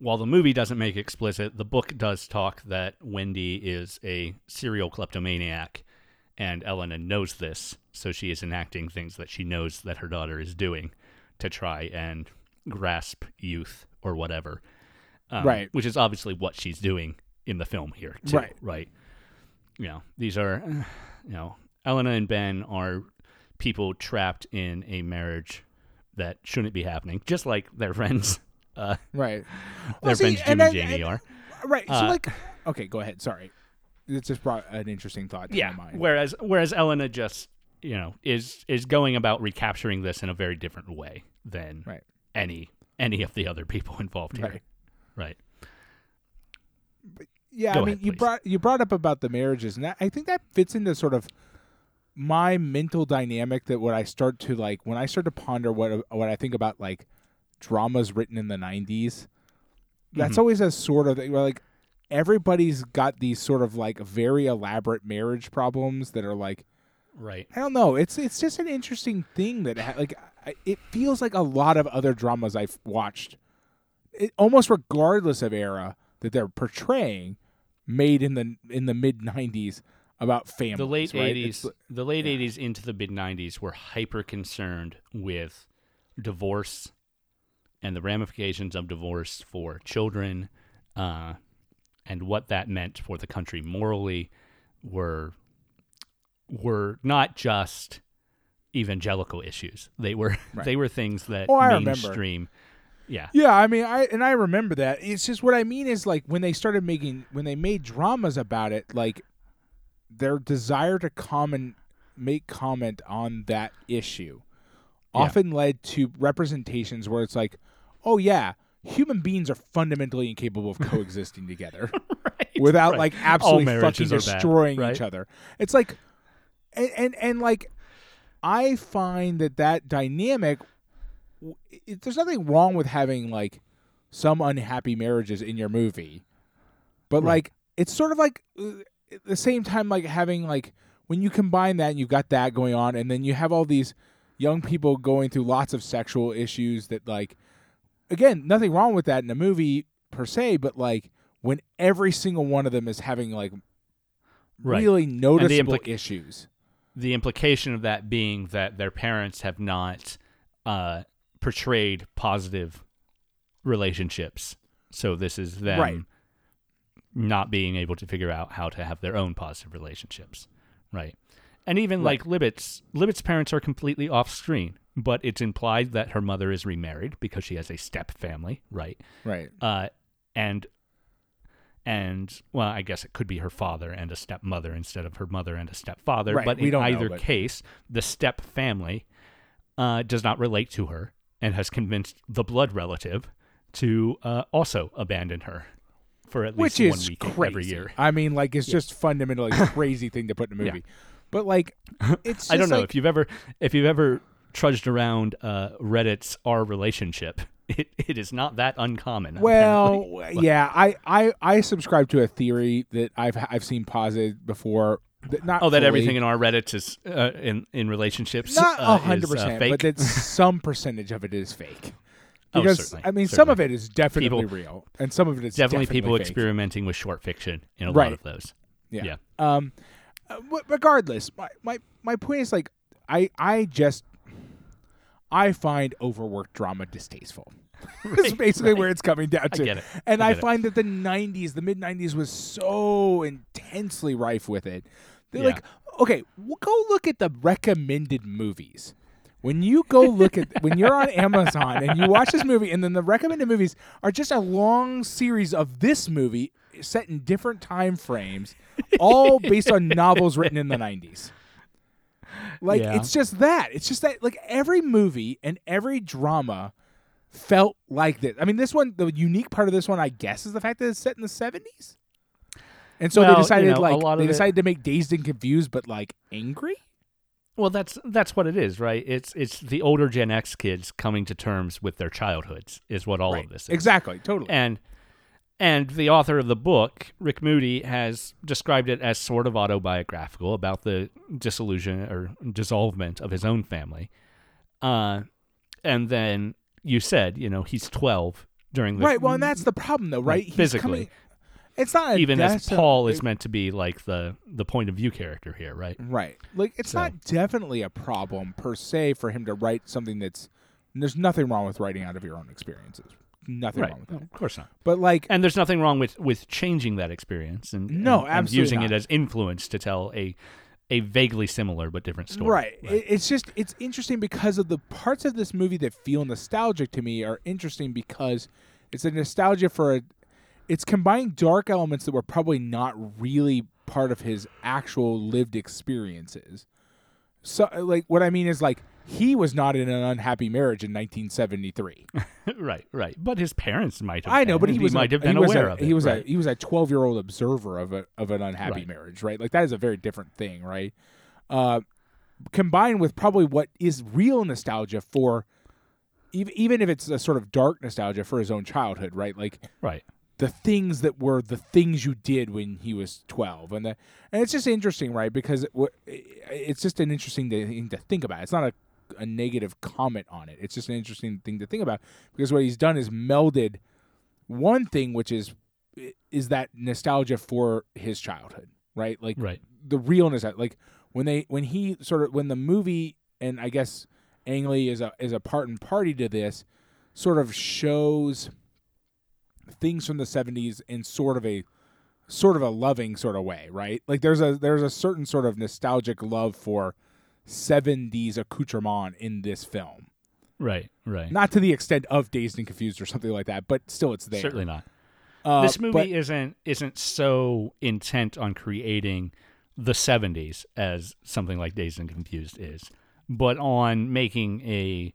while the movie doesn't make explicit, the book does talk that Wendy is a serial kleptomaniac and Elena knows this, so she is enacting things that she knows that her daughter is doing to try and grasp youth or whatever. Um, Right. Which is obviously what she's doing in the film here, too. Right. Right. You know, these are, you know, Elena and Ben are people trapped in a marriage that shouldn't be happening, just like their friends, uh, Right. their Well, see, friends Jim and and, I- Janey and- are. Right. So Uh, like, okay, go ahead. Sorry, it just brought an interesting thought to yeah. my mind. Whereas whereas Elena just you know is is going about recapturing this in a very different way than Right. any any of the other people involved here. Right. Right. Yeah, Go I mean, ahead, you brought you brought up about the marriages, and that, I think that fits into sort of my mental dynamic. That what I start to like when I start to ponder what what I think about like dramas written in the '90s. That's Mhm. always a sort of like everybody's got these sort of like very elaborate marriage problems that are like Right. I don't know. It's it's just an interesting thing that ha- like it feels like a lot of other dramas I've watched, it, almost regardless of era that they're portraying, made in the in the mid '90s about families. The late right? 80s, It's- the late yeah. 80s into the mid 90s were hyper concerned with divorce and the ramifications of divorce for children uh, and what that meant for the country morally were were not just evangelical issues. They were Right. they were things that Oh, mainstream yeah. Yeah, I mean, I and I remember that. It's just what I mean is like when they started making when they made dramas about it, like their desire to comment make comment on that issue Yeah. often led to representations where it's like, oh yeah, human beings are fundamentally incapable of coexisting together Right, without right. like absolutely fucking are bad, destroying right? each other. It's like, and, and and like, I find that that dynamic. It, there's nothing wrong with having like some unhappy marriages in your movie, but like it's sort of like uh, at the same time like having like when you combine that and you've got that going on, and then you have all these young people going through lots of sexual issues that like again nothing wrong with that in a movie per se, but like when every single one of them is having like Right. really noticeable implica- issues. the implication of that being that their parents have not uh, portrayed positive relationships. So this is them Right. not being able to figure out how to have their own positive relationships, right? And even Right. like Libbets', Libbets' parents are completely off screen, but it's implied that her mother is remarried because she has a step family, right? Right. uh, and and well, I guess it could be her father and a stepmother instead of her mother and a stepfather. Right, But we in don't know, either but- case, the step family uh, does not relate to her and has convinced the blood relative to uh, also abandon her for at least Which one is week crazy. every year. I mean, like it's just fundamentally crazy thing to put in a movie. But like, it's I don't just know like- if you've ever if you've ever trudged around uh, Reddit's our relationship. It it is not that uncommon. Well, apparently. yeah, I, I I subscribe to a theory that I've I've seen posited before. That not Oh, that fully- everything in our Reddit is uh, in in relationships. not uh, a hundred uh, percent, fake. but that some percentage of it is fake. Oh, Because certainly, I mean, some of it is definitely People- real, and some of it is definitely, people fake. experimenting with short fiction in a lot of those. Yeah. Yeah. Um, uh, regardless, my, my my point is like I I just I find overworked drama distasteful. That's Right, basically where it's coming down to. get it. And I I, get it. find that the '90s, the mid '90s, was so intensely rife with it. They're Yeah. like, okay, w- go look at the recommended movies. When you go look at when you're on Amazon and you watch this movie, and then the recommended movies are just a long series of this movie set in different time frames, all based on novels written in the '90s. Like Yeah. it's just that. It's just that like every movie and every drama felt like this. I mean, this one, the unique part of this one, I guess, is the fact that it's set in the '70s. And so Well, they you decided, know, a like, they of it- decided to make Dazed and Confused, but like angry. Well, that's that's what it is, right? It's it's the older Gen X kids coming to terms with their childhoods is what all right. of this is. Exactly. Totally. And and the author of the book, Rick Moody, has described it as sort of autobiographical about the disillusion or dissolvement of his own family. Uh, and then you said, you know, he's twelve during the right. Well, and that's the problem, though, right? He's physically. coming- it's not a even as Paul is meant to be like the the point of view character here, right? Right. Like it's So- not definitely a problem per se for him to write something that's. There's nothing wrong with writing out of your own experiences. Nothing Right. wrong with No, that. of course not. But like, And there's nothing wrong with with changing that experience and No, and- and using not. it as influence to tell a a vaguely similar but different story. Right. It, it's just it's interesting because of the parts of this movie that feel nostalgic to me are interesting because it's a nostalgia for a it's combining dark elements that were probably not really part of his actual lived experiences. So like what I mean is like he was not in an unhappy marriage in 1973. right, right. But his parents might have I know, been, but he and was might a, have been aware a, of it. He was right? a he was a 12 year old observer of a of an unhappy Right. marriage, right? Like that is a very different thing, right? Uh, combined with probably what is real nostalgia for, even even if it's a sort of dark nostalgia for his own childhood, right? Like right. the things that were the things you did when he was 12 and the, and it's just interesting right because it, it's just an interesting thing to think about it's not a, a negative comment on it it's just an interesting thing to think about because what he's done is melded one thing which is is that nostalgia for his childhood right like Right. the realness like when they when he sort of when the movie and I guess Ang Lee is a is a part and party to this sort of shows things from the 70s in sort of a sort of a loving sort of way, right? Like there's a there's a certain sort of nostalgic love for 70s accoutrement in this film. Right. Right. Not to the extent of Dazed and Confused or something like that, but still it's there. Certainly not. Uh, this movie but- isn't isn't so intent on creating the 70s as something like Dazed and Confused is, but on making a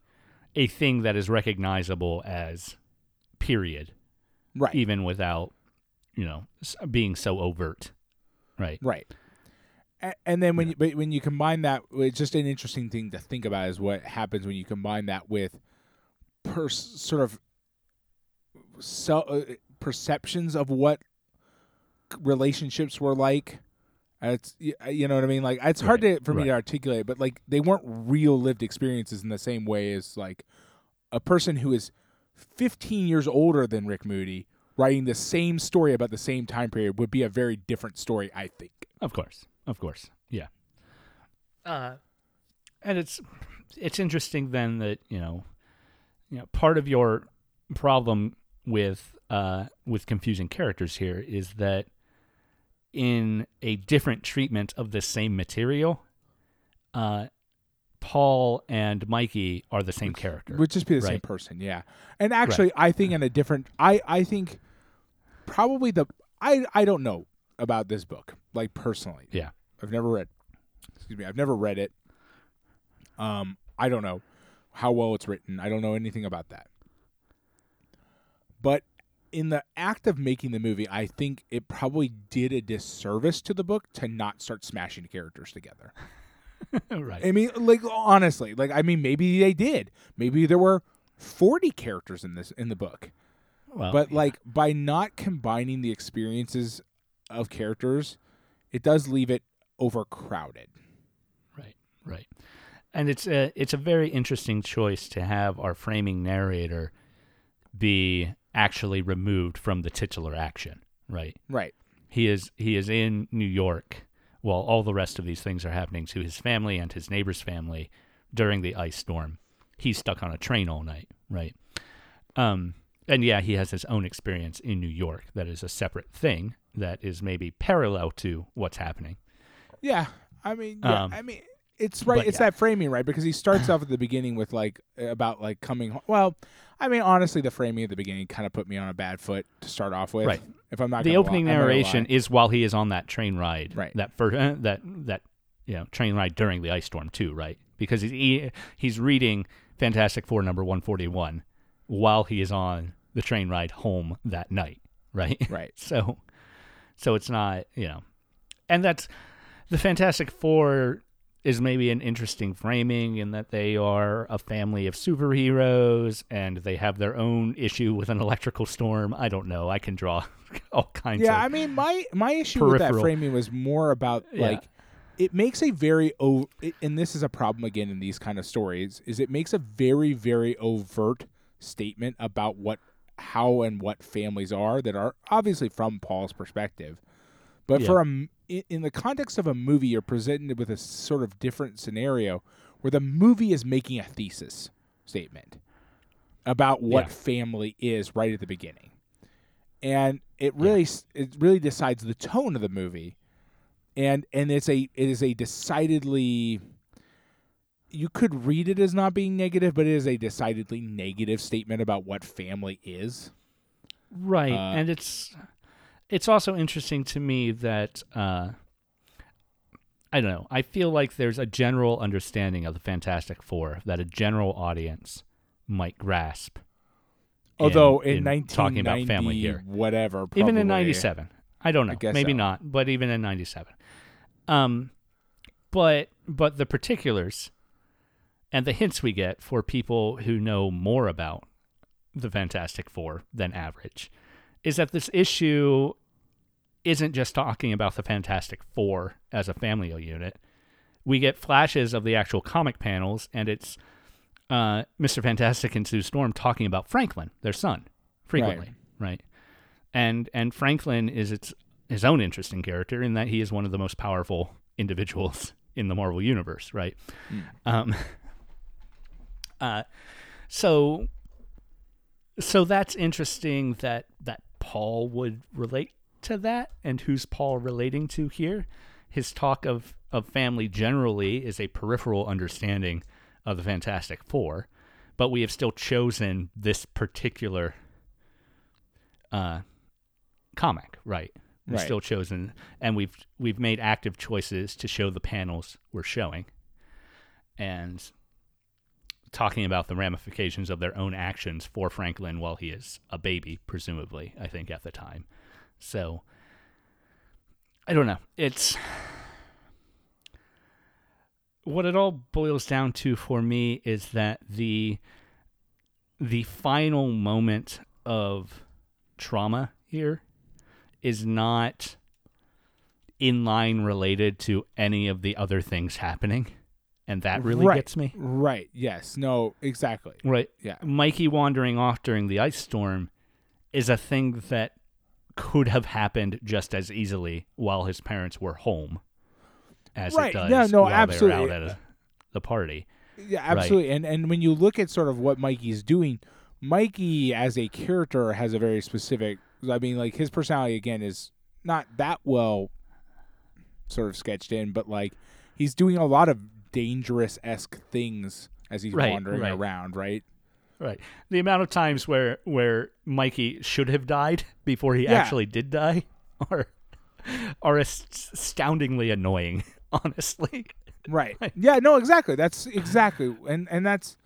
a thing that is recognizable as period, right. even without you know being so overt. Right. Right. And then when you but when you combine that, it's just an interesting thing to think about is what happens when you combine that with per, sort of so, uh, perceptions of what relationships were like. It's uh, you know what I mean. Like it's hard Right, to for me to articulate, but like they weren't real lived experiences in the same way as like a person who is 15 years older than Rick Moody writing the same story about the same time period would be a very different story, I think. Of course, of course, yeah. Uh, and it's it's interesting then that you know, you know, part of your problem with uh with confusing characters here is that in a different treatment of the same material, uh, Paul and Mikey are the same character. Would just be the same person, yeah. And actually, I think in a different, I I think probably the I I don't know about this book like personally. Yeah. I've never read. Excuse me, I've never read it. Um, I don't know how well it's written. I don't know anything about that. But in the act of making the movie, I think it probably did a disservice to the book to not start smashing characters together. right. I mean, like honestly, like I mean, maybe they did. Maybe there were forty characters in this in the book, well, but like by not combining the experiences of characters, it does leave it overcrowded. Right, right. And it's a it's a very interesting choice to have our framing narrator be actually removed from the titular action, right? Right. He is he is in New York while all the rest of these things are happening to his family and his neighbor's family during the ice storm. He's stuck on a train all night, right? Um and yeah, he has his own experience in New York that is a separate thing that is maybe parallel to what's happening. Yeah. I mean, yeah, Um, I mean, it's right. It's yeah. that framing, right? Because he starts off at the beginning with like about like coming. ho- Well, I mean, honestly, the framing at the beginning kind of put me on a bad foot to start off with. Right. If I'm not the opening lie, I'm not gonna narration is while he is on that train ride. Right. That first uh, that that you know train ride during the ice storm too, right? Because he he's reading Fantastic Four number one forty one while he is on the train ride home that night, right? Right. So so it's not you know, and that's the Fantastic Four is maybe an interesting framing in that they are a family of superheroes and they have their own issue with an electrical storm. I don't know. I can draw all kinds of Yeah, I mean, my my issue with that framing was more about Yeah. like it makes a very o- and this is a problem again in these kind of stories is it makes a very very overt statement about what how and what families are that are obviously from Paul's perspective. But Yeah. for a in in the context of a movie you're presented with a sort of different scenario where the movie is making a thesis statement about what Yeah. family is right at the beginning. And it really s it really decides the tone of the movie. And and it's a it is a decidedly you could read it as not being negative but it is a decidedly negative statement about what family is. Right. Uh, and it's it's also interesting to me that uh i don't know i feel like there's a general understanding of the fantastic four that a general audience might grasp although in, 1990 talking about family here. whatever even in 97 i don't know. I maybe so. not but even in 97 um but but the particulars and the hints we get for people who know more about the fantastic four than average is that this issue isn't just talking about the fantastic four as a family unit. We get flashes of the actual comic panels and it's uh, mr fantastic and sue storm talking about franklin their son frequently right. and and Franklin is its his own interesting character in that he is one of the most powerful individuals in the Marvel universe, right? Um, uh, so so that's interesting that that Paul would relate to that, and who's Paul relating to here? His talk of of family generally is a peripheral understanding of the Fantastic Four, but we have still chosen this particular uh, comic, right? We've Right. still chosen, and we've we've made active choices to show the panels we're showing, and talking about the ramifications of their own actions for Franklin while he is a baby, presumably. I think at the time, so I don't know. It's what it all boils down to for me is that the the final moment of trauma here is not in line related to any of the other things happening and that really Right. gets me right yes no exactly right yeah mikey wandering off during the ice storm is a thing that could have happened just as easily while his parents were home as Right. it does Yeah, no, while absolutely. they were out at a, the party Yeah, absolutely. And and when you look at sort of what Mikey's doing, Mikey as a character has a very specific. I mean, like his personality again is not that well, sort of sketched in, but like he's doing a lot of dangerous esque things as he's Right, wandering right. around. Right. Right. The amount of times where where Mikey should have died before he Yeah. actually did die are are astoundingly annoying, honestly. Right. yeah. No. Exactly. That's exactly. And and that's.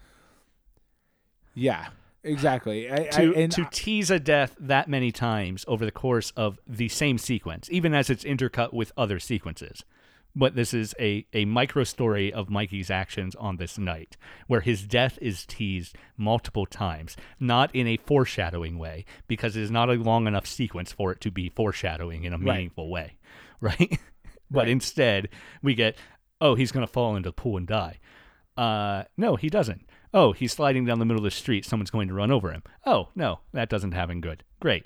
Yeah. exactly. I, to I, to tease a death that many times over the course of the same sequence, even as it's intercut with other sequences. But this is a, a micro story of Mikey's actions on this night, where his death is teased multiple times, not in a foreshadowing way, because it is not a long enough sequence for it to be foreshadowing in a Right. meaningful way, right? but Right. instead, we get, oh, he's going to fall into the pool and die. Uh, no, he doesn't. Oh, he's sliding down the middle of the street. Someone's going to run over him. Oh, no, that doesn't happen good. Great.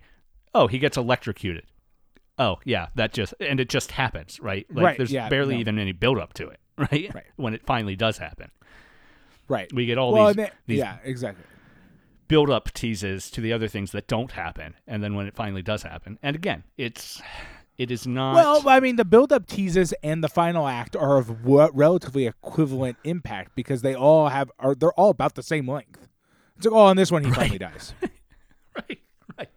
Oh, he gets electrocuted. Oh, yeah, that just and it just happens, right? Like Right, there's yeah, barely no. even any build up to it, right? Right. When it finally does happen. right. We get all well, these, these yeah, exactly. build up teases to the other things that don't happen, and then when it finally does happen, and again, it's it is not Well, I mean, the build-up teases and the final act are of relatively equivalent impact because they all have are they're all about the same length. It's like, oh, on this one he finally dies. right, right.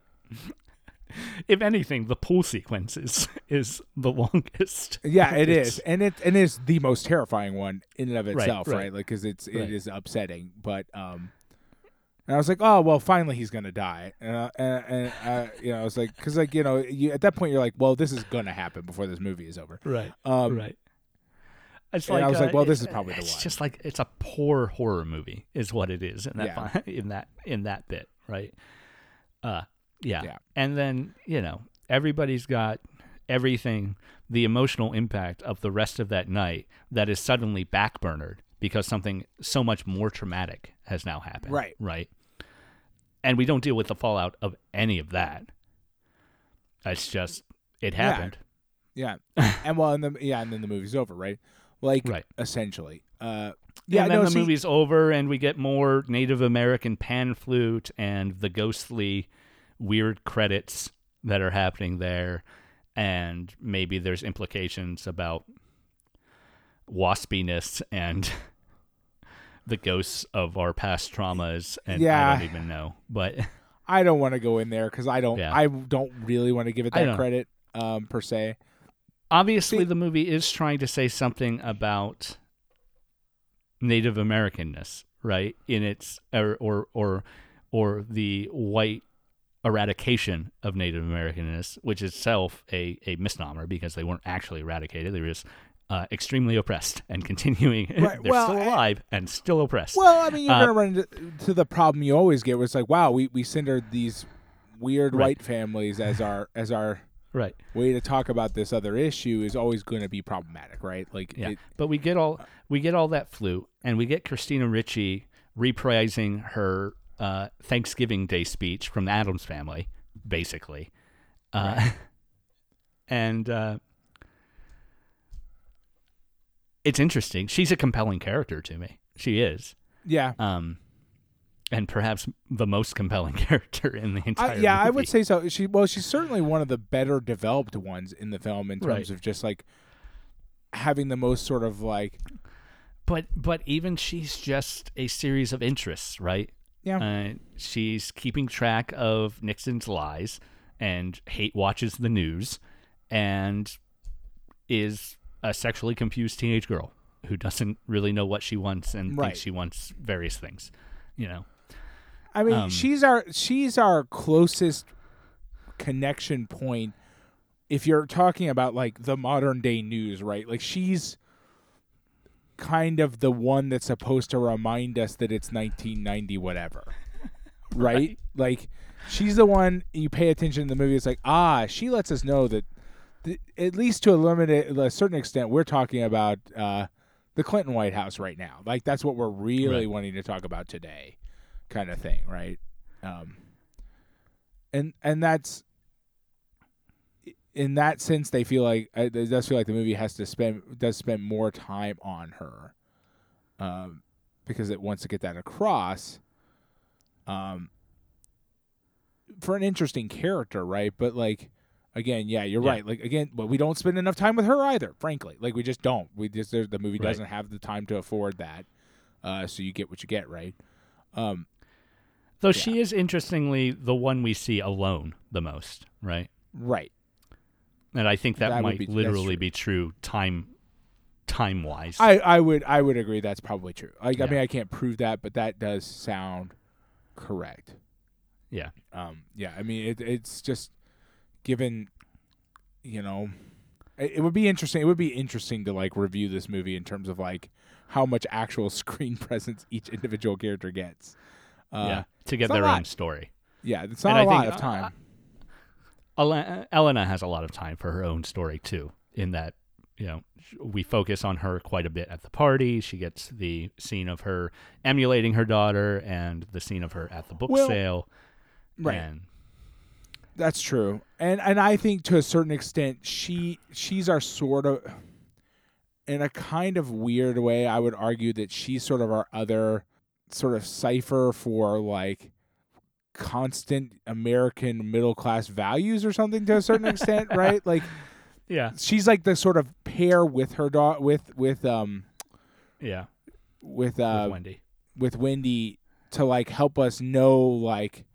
If anything, the pool sequence is is the longest. Yeah, It's- and it and it's the most terrifying one in and of itself, right? right. Like, because it's Right. it is upsetting, but um, and I was like, oh well, finally he's gonna die, and uh, and, and uh, you know, I was like, because like you know, you, at that point you're like, well, this is gonna happen before this movie is over. Right. Um, right. It's and like I was uh, like, well, this is probably the it's one. just like it's a poor horror movie, is what it is in that Yeah. in that in that bit, right? Uh, yeah. Yeah. And then you know everybody's got everything, the emotional impact of the rest of that night that is suddenly backburnered because something so much more traumatic has now happened. Right. Right. And we don't deal with the fallout of any of that. It's just it Yeah. happened. Yeah, and well, and the yeah, and then the movie's over, right? Like, Right. essentially. Uh, yeah, and then no, the see- movie's over, and we get more Native American pan flute and the ghostly, weird credits that are happening there, and maybe there's implications about waspiness and the ghosts of our past traumas, and Yeah. I don't even know, but I don't want to go in there because I don't. Yeah. I don't really want to give it that credit, um, per se. obviously See- the movie is trying to say something about Native Americanness, right? In its or or or, or the white eradication of Native Americanness, which is itself a, a misnomer because they weren't actually eradicated; they were just uh, extremely oppressed and continuing. Right, They're well, still I- alive and still oppressed. Well, I mean, you're Uh, gonna run into to the problem you always get, where it's like, wow, we we centered these weird Right. white families as our as our right. way to talk about this other issue is always going to be problematic, right? Like, Yeah, it, but we get all we get all that flute, and we get Christina Ricci reprising her uh, Thanksgiving Day speech from the Addams Family, basically, uh, and uh, it's interesting. She's a compelling character to me. She is, yeah. um, and perhaps the most compelling character in the entire. I, yeah, I would say so. She well, she's certainly one of the better developed ones in the film in terms Right. of just like having the most sort of like but but even she's just a series of interests, right? Yeah Uh, she's keeping track of Nixon's lies and hate watches the news and is a sexually confused teenage girl who doesn't really know what she wants and Right. thinks she wants various things. You know, I mean, Um, she's our she's our closest connection point. If you're talking about like the modern day news, right? Like she's kind of the one that's supposed to remind us that it's 1990 whatever. Right? Like she's the one you pay attention to the movie it's like, "Ah, she lets us know that th- at least to a limited a certain extent we're talking about uh the Clinton White House right now. Like that's what we're really Right. wanting to talk about today." kind of thing, right? Um, and and that's in that sense, they feel like it does feel like the movie has to spend does spend more time on her, um, because it wants to get that across. Um, for an interesting character, right? But like, again, yeah, you're Yeah. right. Like again, but we don't spend enough time with her either. Frankly, like we just don't. We just the movie Right. doesn't have the time to afford that. Uh, so you get what you get, right? Um, though she is interestingly the one we see alone the most, right? right. And I think that, That might be- literally be true time time wise. I, I would I would agree that's probably true. Like I mean I can't prove that, but that does sound correct. Yeah. Um, yeah, I mean, it, it's just given, you know, it, it would be interesting. It would be interesting to like review this movie in terms of like how much actual screen presence each individual character gets. Uh, yeah. To get their own story. yeah, it's And not a I lot think, of time. Ele- Elena has a lot of time for her own story too. In that, you know, we focus on her quite a bit at the party. She gets the scene of her emulating her daughter, and the scene of her at the book Well, sale. right. And That's true, and and I think to a certain extent she she's our sort of, in a kind of weird way, I would argue that she's sort of our other sort of cipher for like constant American middle class values or something to a certain extent, right? Like yeah, she's like the sort of pair with her daughter with with um yeah, with uh with Wendy. with Wendy to like help us know like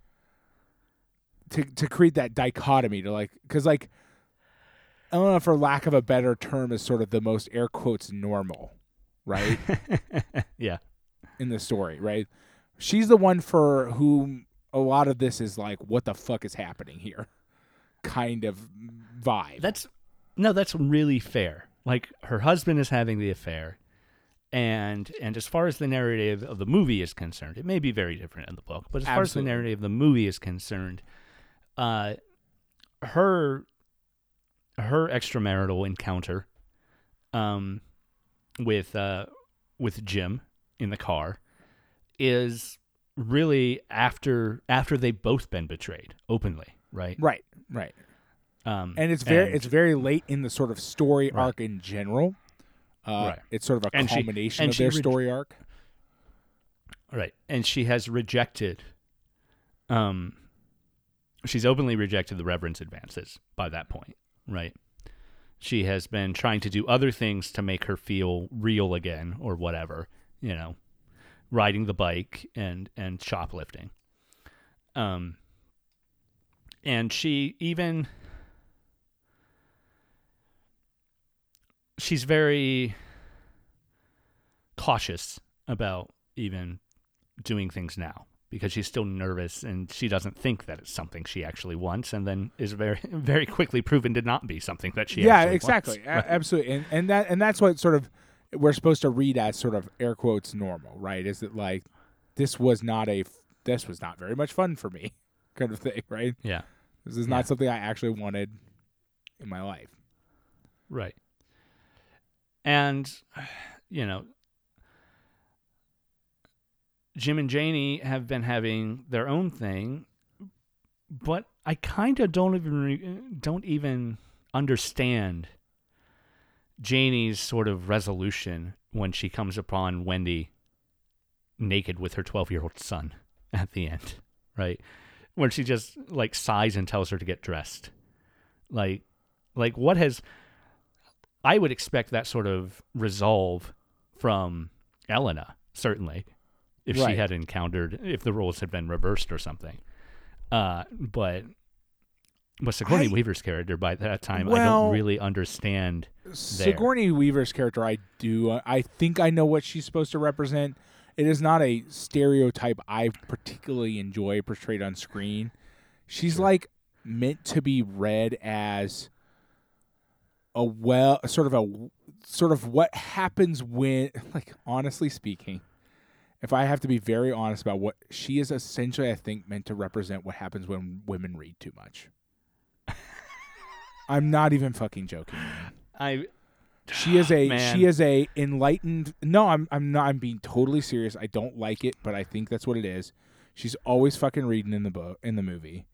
to to create that dichotomy to like because like I don't know for lack of a better term is sort of the most air quotes normal, right? yeah, in the story, right? She's the one for whom a lot of this is like, what the fuck is happening here? Kind of vibe. that's no, that's really fair. Like her husband is having the affair, and and as far as the narrative of the movie is concerned, it may be very different in the book, but as far as the narrative of the movie is concerned, uh, her her extramarital encounter, um, with uh with Jim in the car, is really after after they've both been betrayed openly, right? right, right. Um, And it's very and- it's very late in the sort of story Right. arc in general. Uh, Right. It's sort of a And culmination and of their re- story arc. Right. And she has rejected um she's openly rejected the reverend's advances by that point, right? She has been trying to do other things to make her feel real again or whatever, you know, riding the bike and and shoplifting. Um and she even she's very cautious about even doing things now because she's still nervous and she doesn't think that it's something she actually wants and then is very very quickly proven to not be something that she yeah, actually exactly, wants. Absolutely, and and that and that's what sort of we're supposed to read as sort of air quotes normal, right? Is it like this was not a this was not very much fun for me, kind of thing, right? yeah This is Yeah. not something I actually wanted in my life. right and you know Jim and Janey have been having their own thing but I kind of don't even re- don't even understand Janey's sort of resolution when she comes upon Wendy naked with her 12-year-old son at the end, right? Where she just like sighs and tells her to get dressed. Like like what has I would expect that sort of resolve from Elena, certainly, if she had encountered if the roles had been reversed or something. Uh, but but Sigourney I- Weaver's character by that time, I don't really understand. Sigourney Weaver's character, I do. uh, I think I know what she's supposed to represent. It is not a stereotype I particularly enjoy portrayed on screen. She's like meant to be read as a well, sort of a sort of what happens when, like, honestly speaking, if I have to be very honest about what she is essentially, I think, meant to represent what happens when women read too much. I'm not even fucking joking. Man. I She is a Man. she is a enlightened. No, I'm I'm not. I'm being totally serious. I don't like it, but I think that's what it is. She's always fucking reading in the book in the movie.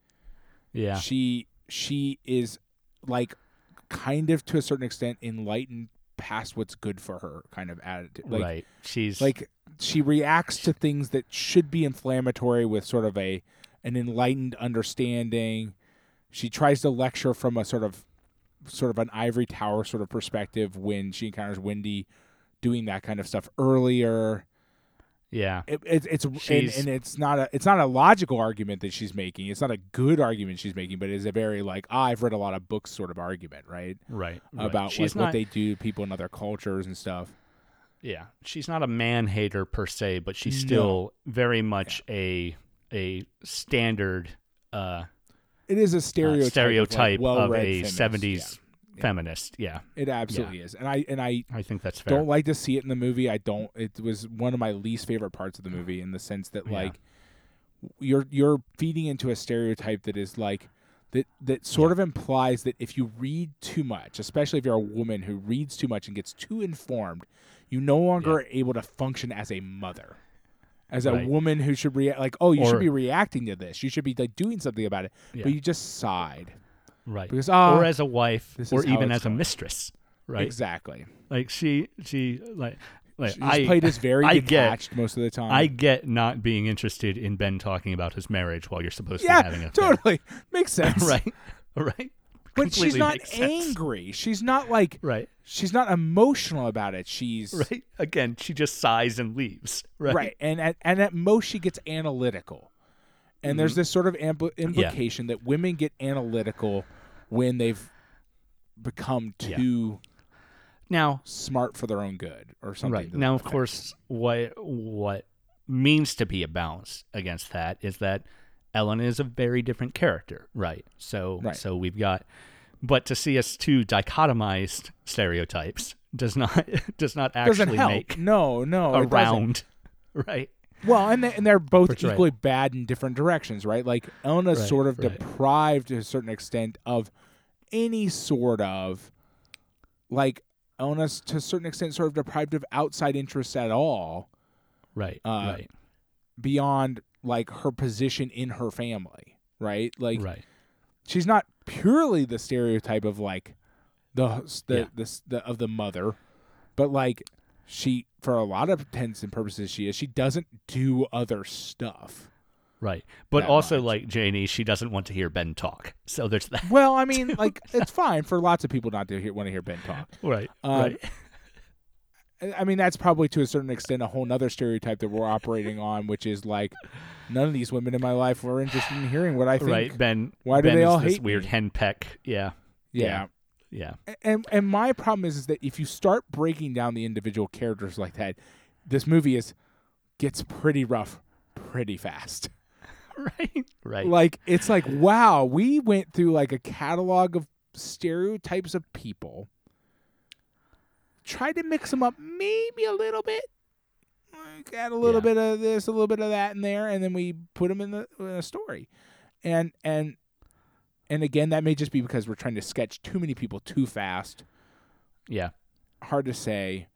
yeah She she is like kind of to a certain extent enlightened past what's good for her kind of attitude. Like right. She's like she reacts to things that should be inflammatory with sort of a an enlightened understanding. She tries to lecture from a sort of sort of an ivory tower sort of perspective when she encounters Wendy doing that kind of stuff earlier. yeah It, it, it's and, and it's not a it's not a logical argument that she's making. It's not a good argument she's making, but it's a very like ah, I've read a lot of books sort of argument, right? right, right. About she's like not what they do people in other cultures and stuff. yeah she's not a man hater per se, but she's No. still very much a a standard uh, It is a stereotype, uh, stereotype of, like, of a seventies feminist. Yeah, It absolutely is, and I and I I think that's fair. don't like to see it in the movie. I don't. It was one of my least favorite parts of the movie in the sense that Yeah. like you're you're feeding into a stereotype that is like that that sort of implies that if you read too much, especially if you're a woman who reads too much and gets too informed, you no longer are able to function as a mother. As a Right. woman who should react like, oh, you Or- should be reacting to this. You should be like doing something about it. Yeah. But you just sighed right. because ah, or as a wife, or even as a mistress. Right. exactly. Like she, she like. Like She I, played as very I get- detached most of the time. I get not being interested in Ben talking about his marriage while you're supposed to be having a totally makes sense. right, right. But she's not angry. She's not like Right, she's not emotional about it. She's right. Again, she just sighs and leaves. Right, right. And at, and at most she gets analytical. And there's Mm-hmm. this sort of ampl- implication that women get analytical when they've become Yeah. too Now, smart for their own good or something. right now, of course, what what means to be a balance against that is that Ellen is a very different character, right? So, Right. so we've got, but to see us two dichotomized stereotypes does not does not actually help. make no, no, a it doesn't. right? Well, and they, and they're both equally bad in different directions, right? Like Elena's Right, sort of right. deprived to a certain extent of any sort of like Elena's to a certain extent sort of deprived of outside interests at all Right, Uh, right, beyond like her position in her family, right? Like right. she's not purely the stereotype of like the the, Yeah. the, the of the mother, but like she for a lot of intents and purposes she is. She doesn't do other stuff. Right. But also, much. like Janey, she doesn't want to hear Ben talk. So there's that. Well, I mean, like it's fine for lots of people not to hear, want to hear Ben talk. Right. Um, right. I- mean, that's probably to a certain extent a whole nother stereotype that we're operating on, which is like none of these women in my life were interested in hearing what I think. Right. Ben. why do ben they is all this hate weird me? henpeck. Yeah. Yeah. Yeah. And and my problem is, is that if you start breaking down the individual characters like that, this movie is gets pretty rough pretty fast. Right. Right. Like it's like wow, we went through like a catalog of stereotypes of people. Tried to mix them up maybe a little bit. Like, add a little Yeah. bit of this, a little bit of that in there, and then we put them in the in a story. And and and again, that may just be because we're trying to sketch too many people too fast. Yeah. Hard to say.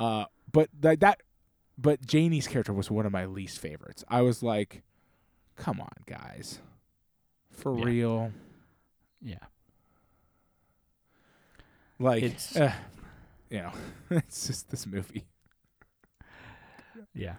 Uh, but that that, but Janey's character was one of my least favorites. I was like, come on, guys, for Yeah. real. Yeah. Like, It's- uh, you know, it's just this movie. Yeah.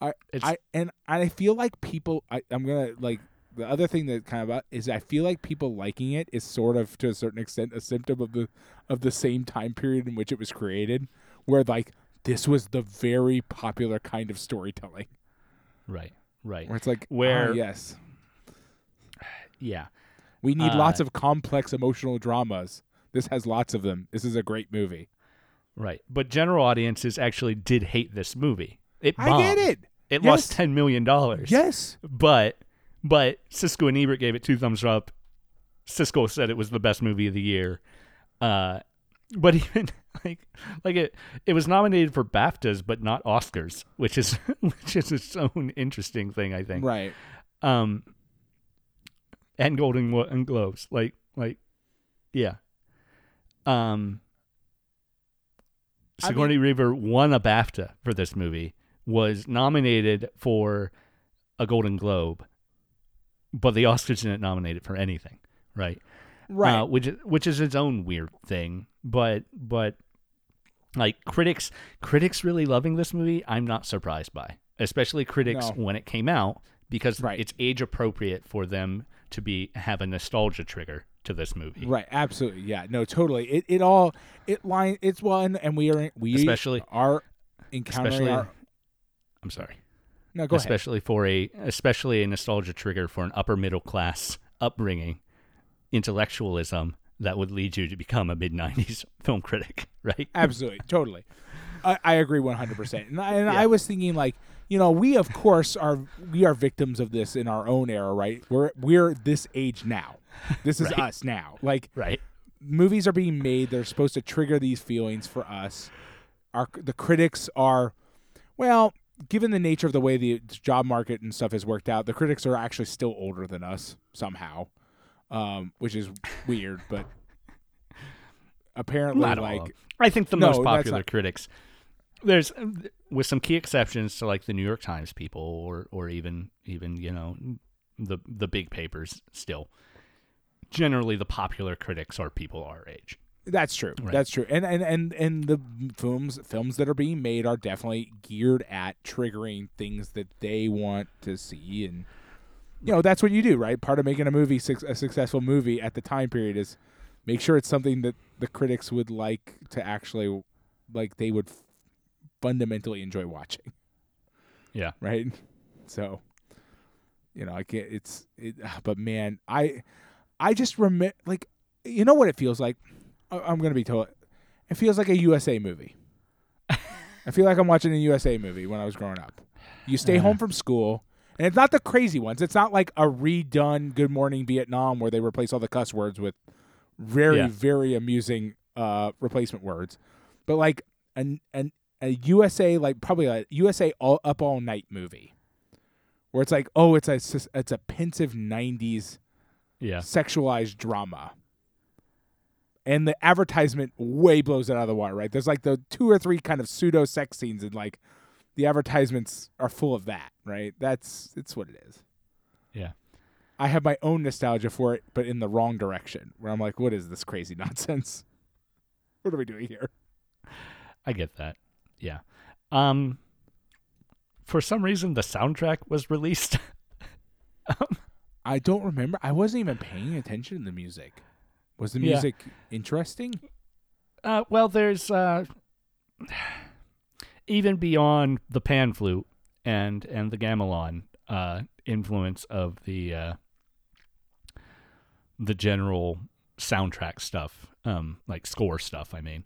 I, It's- I and I feel like people. I, I'm gonna like the other thing that kind of uh, is I feel like people liking it is sort of to a certain extent a symptom of the of the same time period in which it was created, where like this was the very popular kind of storytelling, Right. Right. where it's like, ah, Where- yes, Yeah. we need Uh, lots of complex emotional dramas. This has lots of them. This is a great movie. Right. But general audiences actually did hate this movie. It I get bombed. it. It Yes. lost ten million dollars. Yes. But but Siskel and Ebert gave it two thumbs up. Siskel said it was the best movie of the year. Uh, but even like like it it was nominated for BAFTAs but not Oscars, which is which is its own interesting thing, I think. Right. Um and Golden and Globes. Like like yeah. Um I Sigourney Weaver won a BAFTA for this movie, was nominated for a Golden Globe, but the Oscars didn't nominate it for anything, right? Right. Uh, which is- which is its own weird thing, but but like critics critics really loving this movie, I'm not surprised by, especially critics No. when it came out because Right. it's age appropriate for them to be have a nostalgia trigger to this movie. Right, absolutely, yeah, no, totally. It it all it line it's one, and we are we Especially- are encountering Especially our. I'm sorry. No, go ahead. especially for a especially a nostalgia trigger for an upper middle class upbringing intellectualism that would lead you to become a mid 90s film critic right Absolutely, totally. I, I agree one hundred percent. And, I, and Yeah. I was thinking like, you know, we of course are we are victims of this in our own era, right? We're we're this age now. This is Right. us now. Like right. movies are being made they're supposed to trigger these feelings for us our the critics are well given the nature of the way the job market and stuff has worked out the critics are actually still older than us somehow um, which is weird but apparently Not like. I think the No, most popular not- critics. There's, with some key exceptions to like the New York Times people, or or even even you know the the big papers. Still, generally the popular critics are people our age. That's true. Right. That's true. And and and and the films films that are being made are definitely geared at triggering things that they want to see and you know, that's what you do, right? Part of making a movie a successful movie at the time period is make sure it's something that the critics would like to actually like they would f- fundamentally enjoy watching, Yeah, right? So you know, I can't it's it but man, I I just remember like you know what it feels like? I- I'm gonna be told. It feels like a USA movie. I feel like I'm watching a USA movie when I was growing up. You stay Uh. home from school, and it's not the crazy ones. It's not like a redone Good Morning Vietnam where they replace all the cuss words with very, Yeah. very amusing uh, replacement words. But like an an a USA like probably a USA all, up all night movie, where it's like oh it's a, it's a pensive '90s yeah, sexualized drama. And the advertisement way blows it out of the water, right? There's like the two or three kind of pseudo sex scenes and like the advertisements are full of that, right? That's it's what it is. yeah. I have my own nostalgia for it, but in the wrong direction. Where I'm like, what is this crazy nonsense? What are we doing here? I get that. Yeah. Um, for some reason, the soundtrack was released. I don't remember. I wasn't even paying attention to the music. Was the Yeah. music interesting? Uh, well, there's uh, even beyond the pan flute and and the gamelan uh, influence of the uh, the general soundtrack stuff, um, like score stuff. I mean,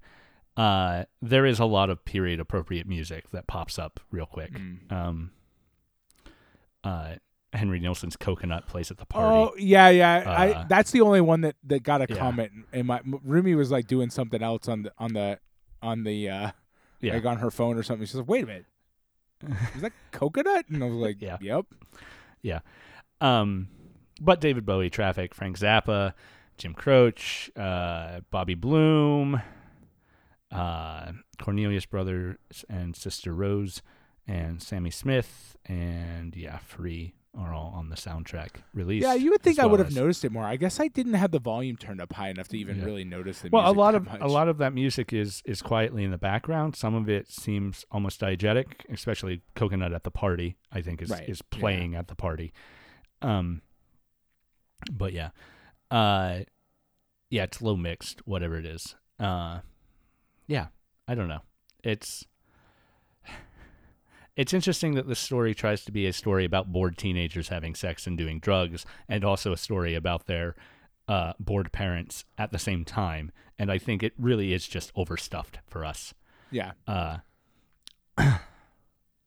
uh, there is a lot of period appropriate music that pops up real quick. Mm. Um, uh, Henry Nilsson's "Coconut" place at the party. Oh yeah, yeah. I Uh, that's the only one that, that got a yeah. comment. And my Rumi was like doing something else on the on the on the uh yeah, like on her phone or something. She's like, "Wait a minute, is that coconut?" And I was like, Yeah. "Yep." Yeah." Um, but David Bowie, Traffic, Frank Zappa, Jim Croce, uh, Bobby Bloom, uh, Cornelius Brothers and Sister Rose, and Sammi Smith, and yeah, Free are all on the soundtrack release. Yeah, you would think as I would have noticed it more. I guess I didn't have the volume turned up high enough to even Yeah. really notice the Well, a lot of much. a lot of that music is is quietly in the background. Some of it seems almost diegetic, especially "Coconut at the Party." I think is Right, is yeah. playing at the party. Um, but yeah, uh, yeah, it's low mixed, whatever it is. Uh, yeah, I don't know. It's it's interesting that this story tries to be a story about bored teenagers having sex and doing drugs, and also a story about their uh, bored parents at the same time. And I think it really is just overstuffed for us. yeah, Uh,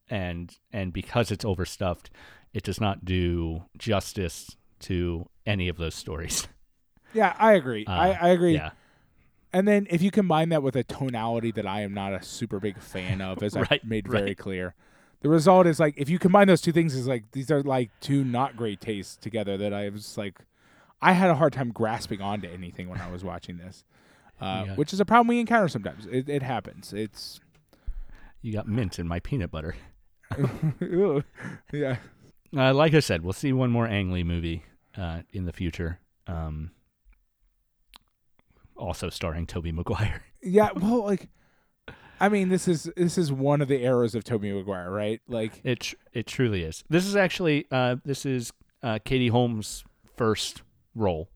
and and because it's overstuffed, it does not do justice to any of those stories. yeah. I agree. Uh, I, I agree. Yeah, And then if you combine that with a tonality that I am not a super big fan of, as Right, I've made very right. clear, the result is like if you combine those two things, is like these are like two not great tastes together. That I was like, I had a hard time grasping onto anything when I was watching this, uh, Yeah. which is a problem we encounter sometimes. It, it happens. It's you got mint in my peanut butter. Yeah. Uh, like I said, we'll see one more Ang Lee movie uh, in the future. Um, also starring Tobey Maguire. Yeah, well, like, I mean, this is this is one of the eras of Tobey Maguire, right? Like, It tr- it truly is. This is actually uh, this is uh, Katie Holmes' first role.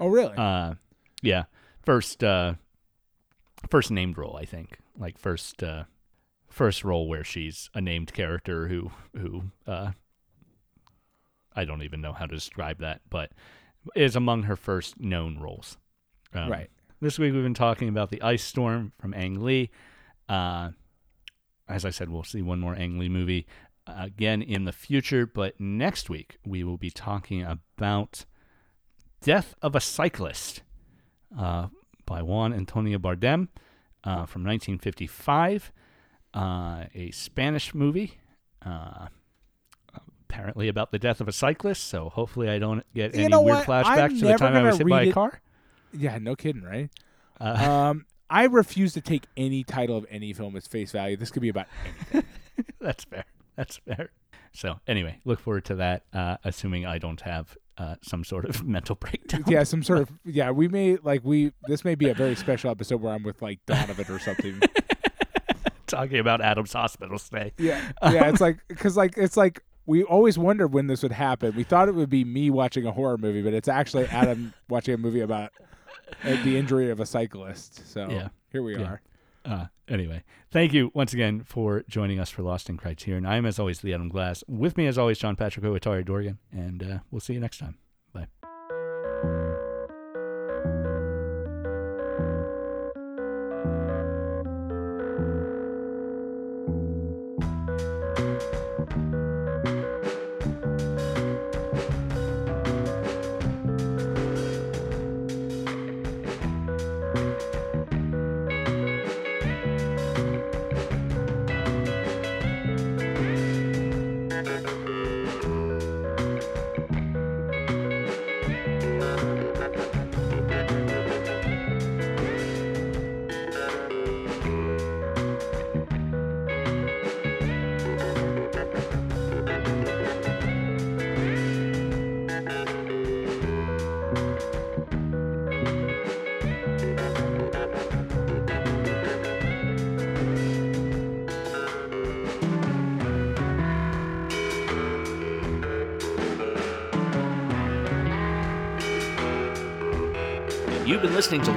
oh, really? Uh, yeah, first uh, first named role, I think. Like first uh, first role where she's a named character who who uh, I don't even know how to describe that, but is among her first known roles. Um, right. This week we've been talking about the Ice Storm from Ang Lee. Uh, as I said, we'll see one more Ang Lee movie uh, again in the future. But next week, we will be talking about Death of a Cyclist uh, by Juan Antonio Bardem uh, from 1955, uh, a Spanish movie. Uh, apparently about the death of a cyclist, so hopefully I don't get You any weird what? flashbacks I'm to the time I was hit by read a it. car. Yeah, no kidding, right? Uh, um, I refuse to take any title of any film as face value. This could be about anything. That's fair. That's fair. So anyway, look forward to that. Uh, assuming I don't have uh, some sort of mental breakdown. yeah, some sort of yeah. We may like we this may be a very special episode where I'm with like Donovan or something. Talking about Adam's hospital stay. Yeah, yeah. It's like because like it's like we always wondered when this would happen. We thought it would be me watching a horror movie, but it's actually Adam watching a movie about uh, the injury of a cyclist. So Yeah. here we Yeah. are. Uh, anyway, thank you once again for joining us for Lost in Criterion. I am, as always, the Adam Glass. With me, as always, John Patrick Owatari Dorgan, and uh, we'll see you next time. Bye.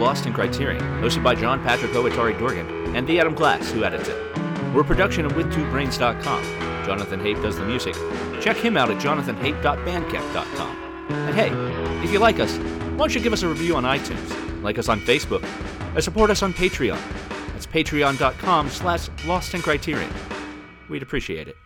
Lost in Criterion, hosted by John Patrick Owatari Dorgan and the Adam Glass, who edits it. We're a production of WithTwoBrains.com. Jonathan Hape does the music. Check him out at jonathanhape.bandcamp.com. And hey, if you like us, why don't you give us a review on iTunes, like us on Facebook, or support us on Patreon. That's patreon.com slash Lost in Criterion. We'd appreciate it.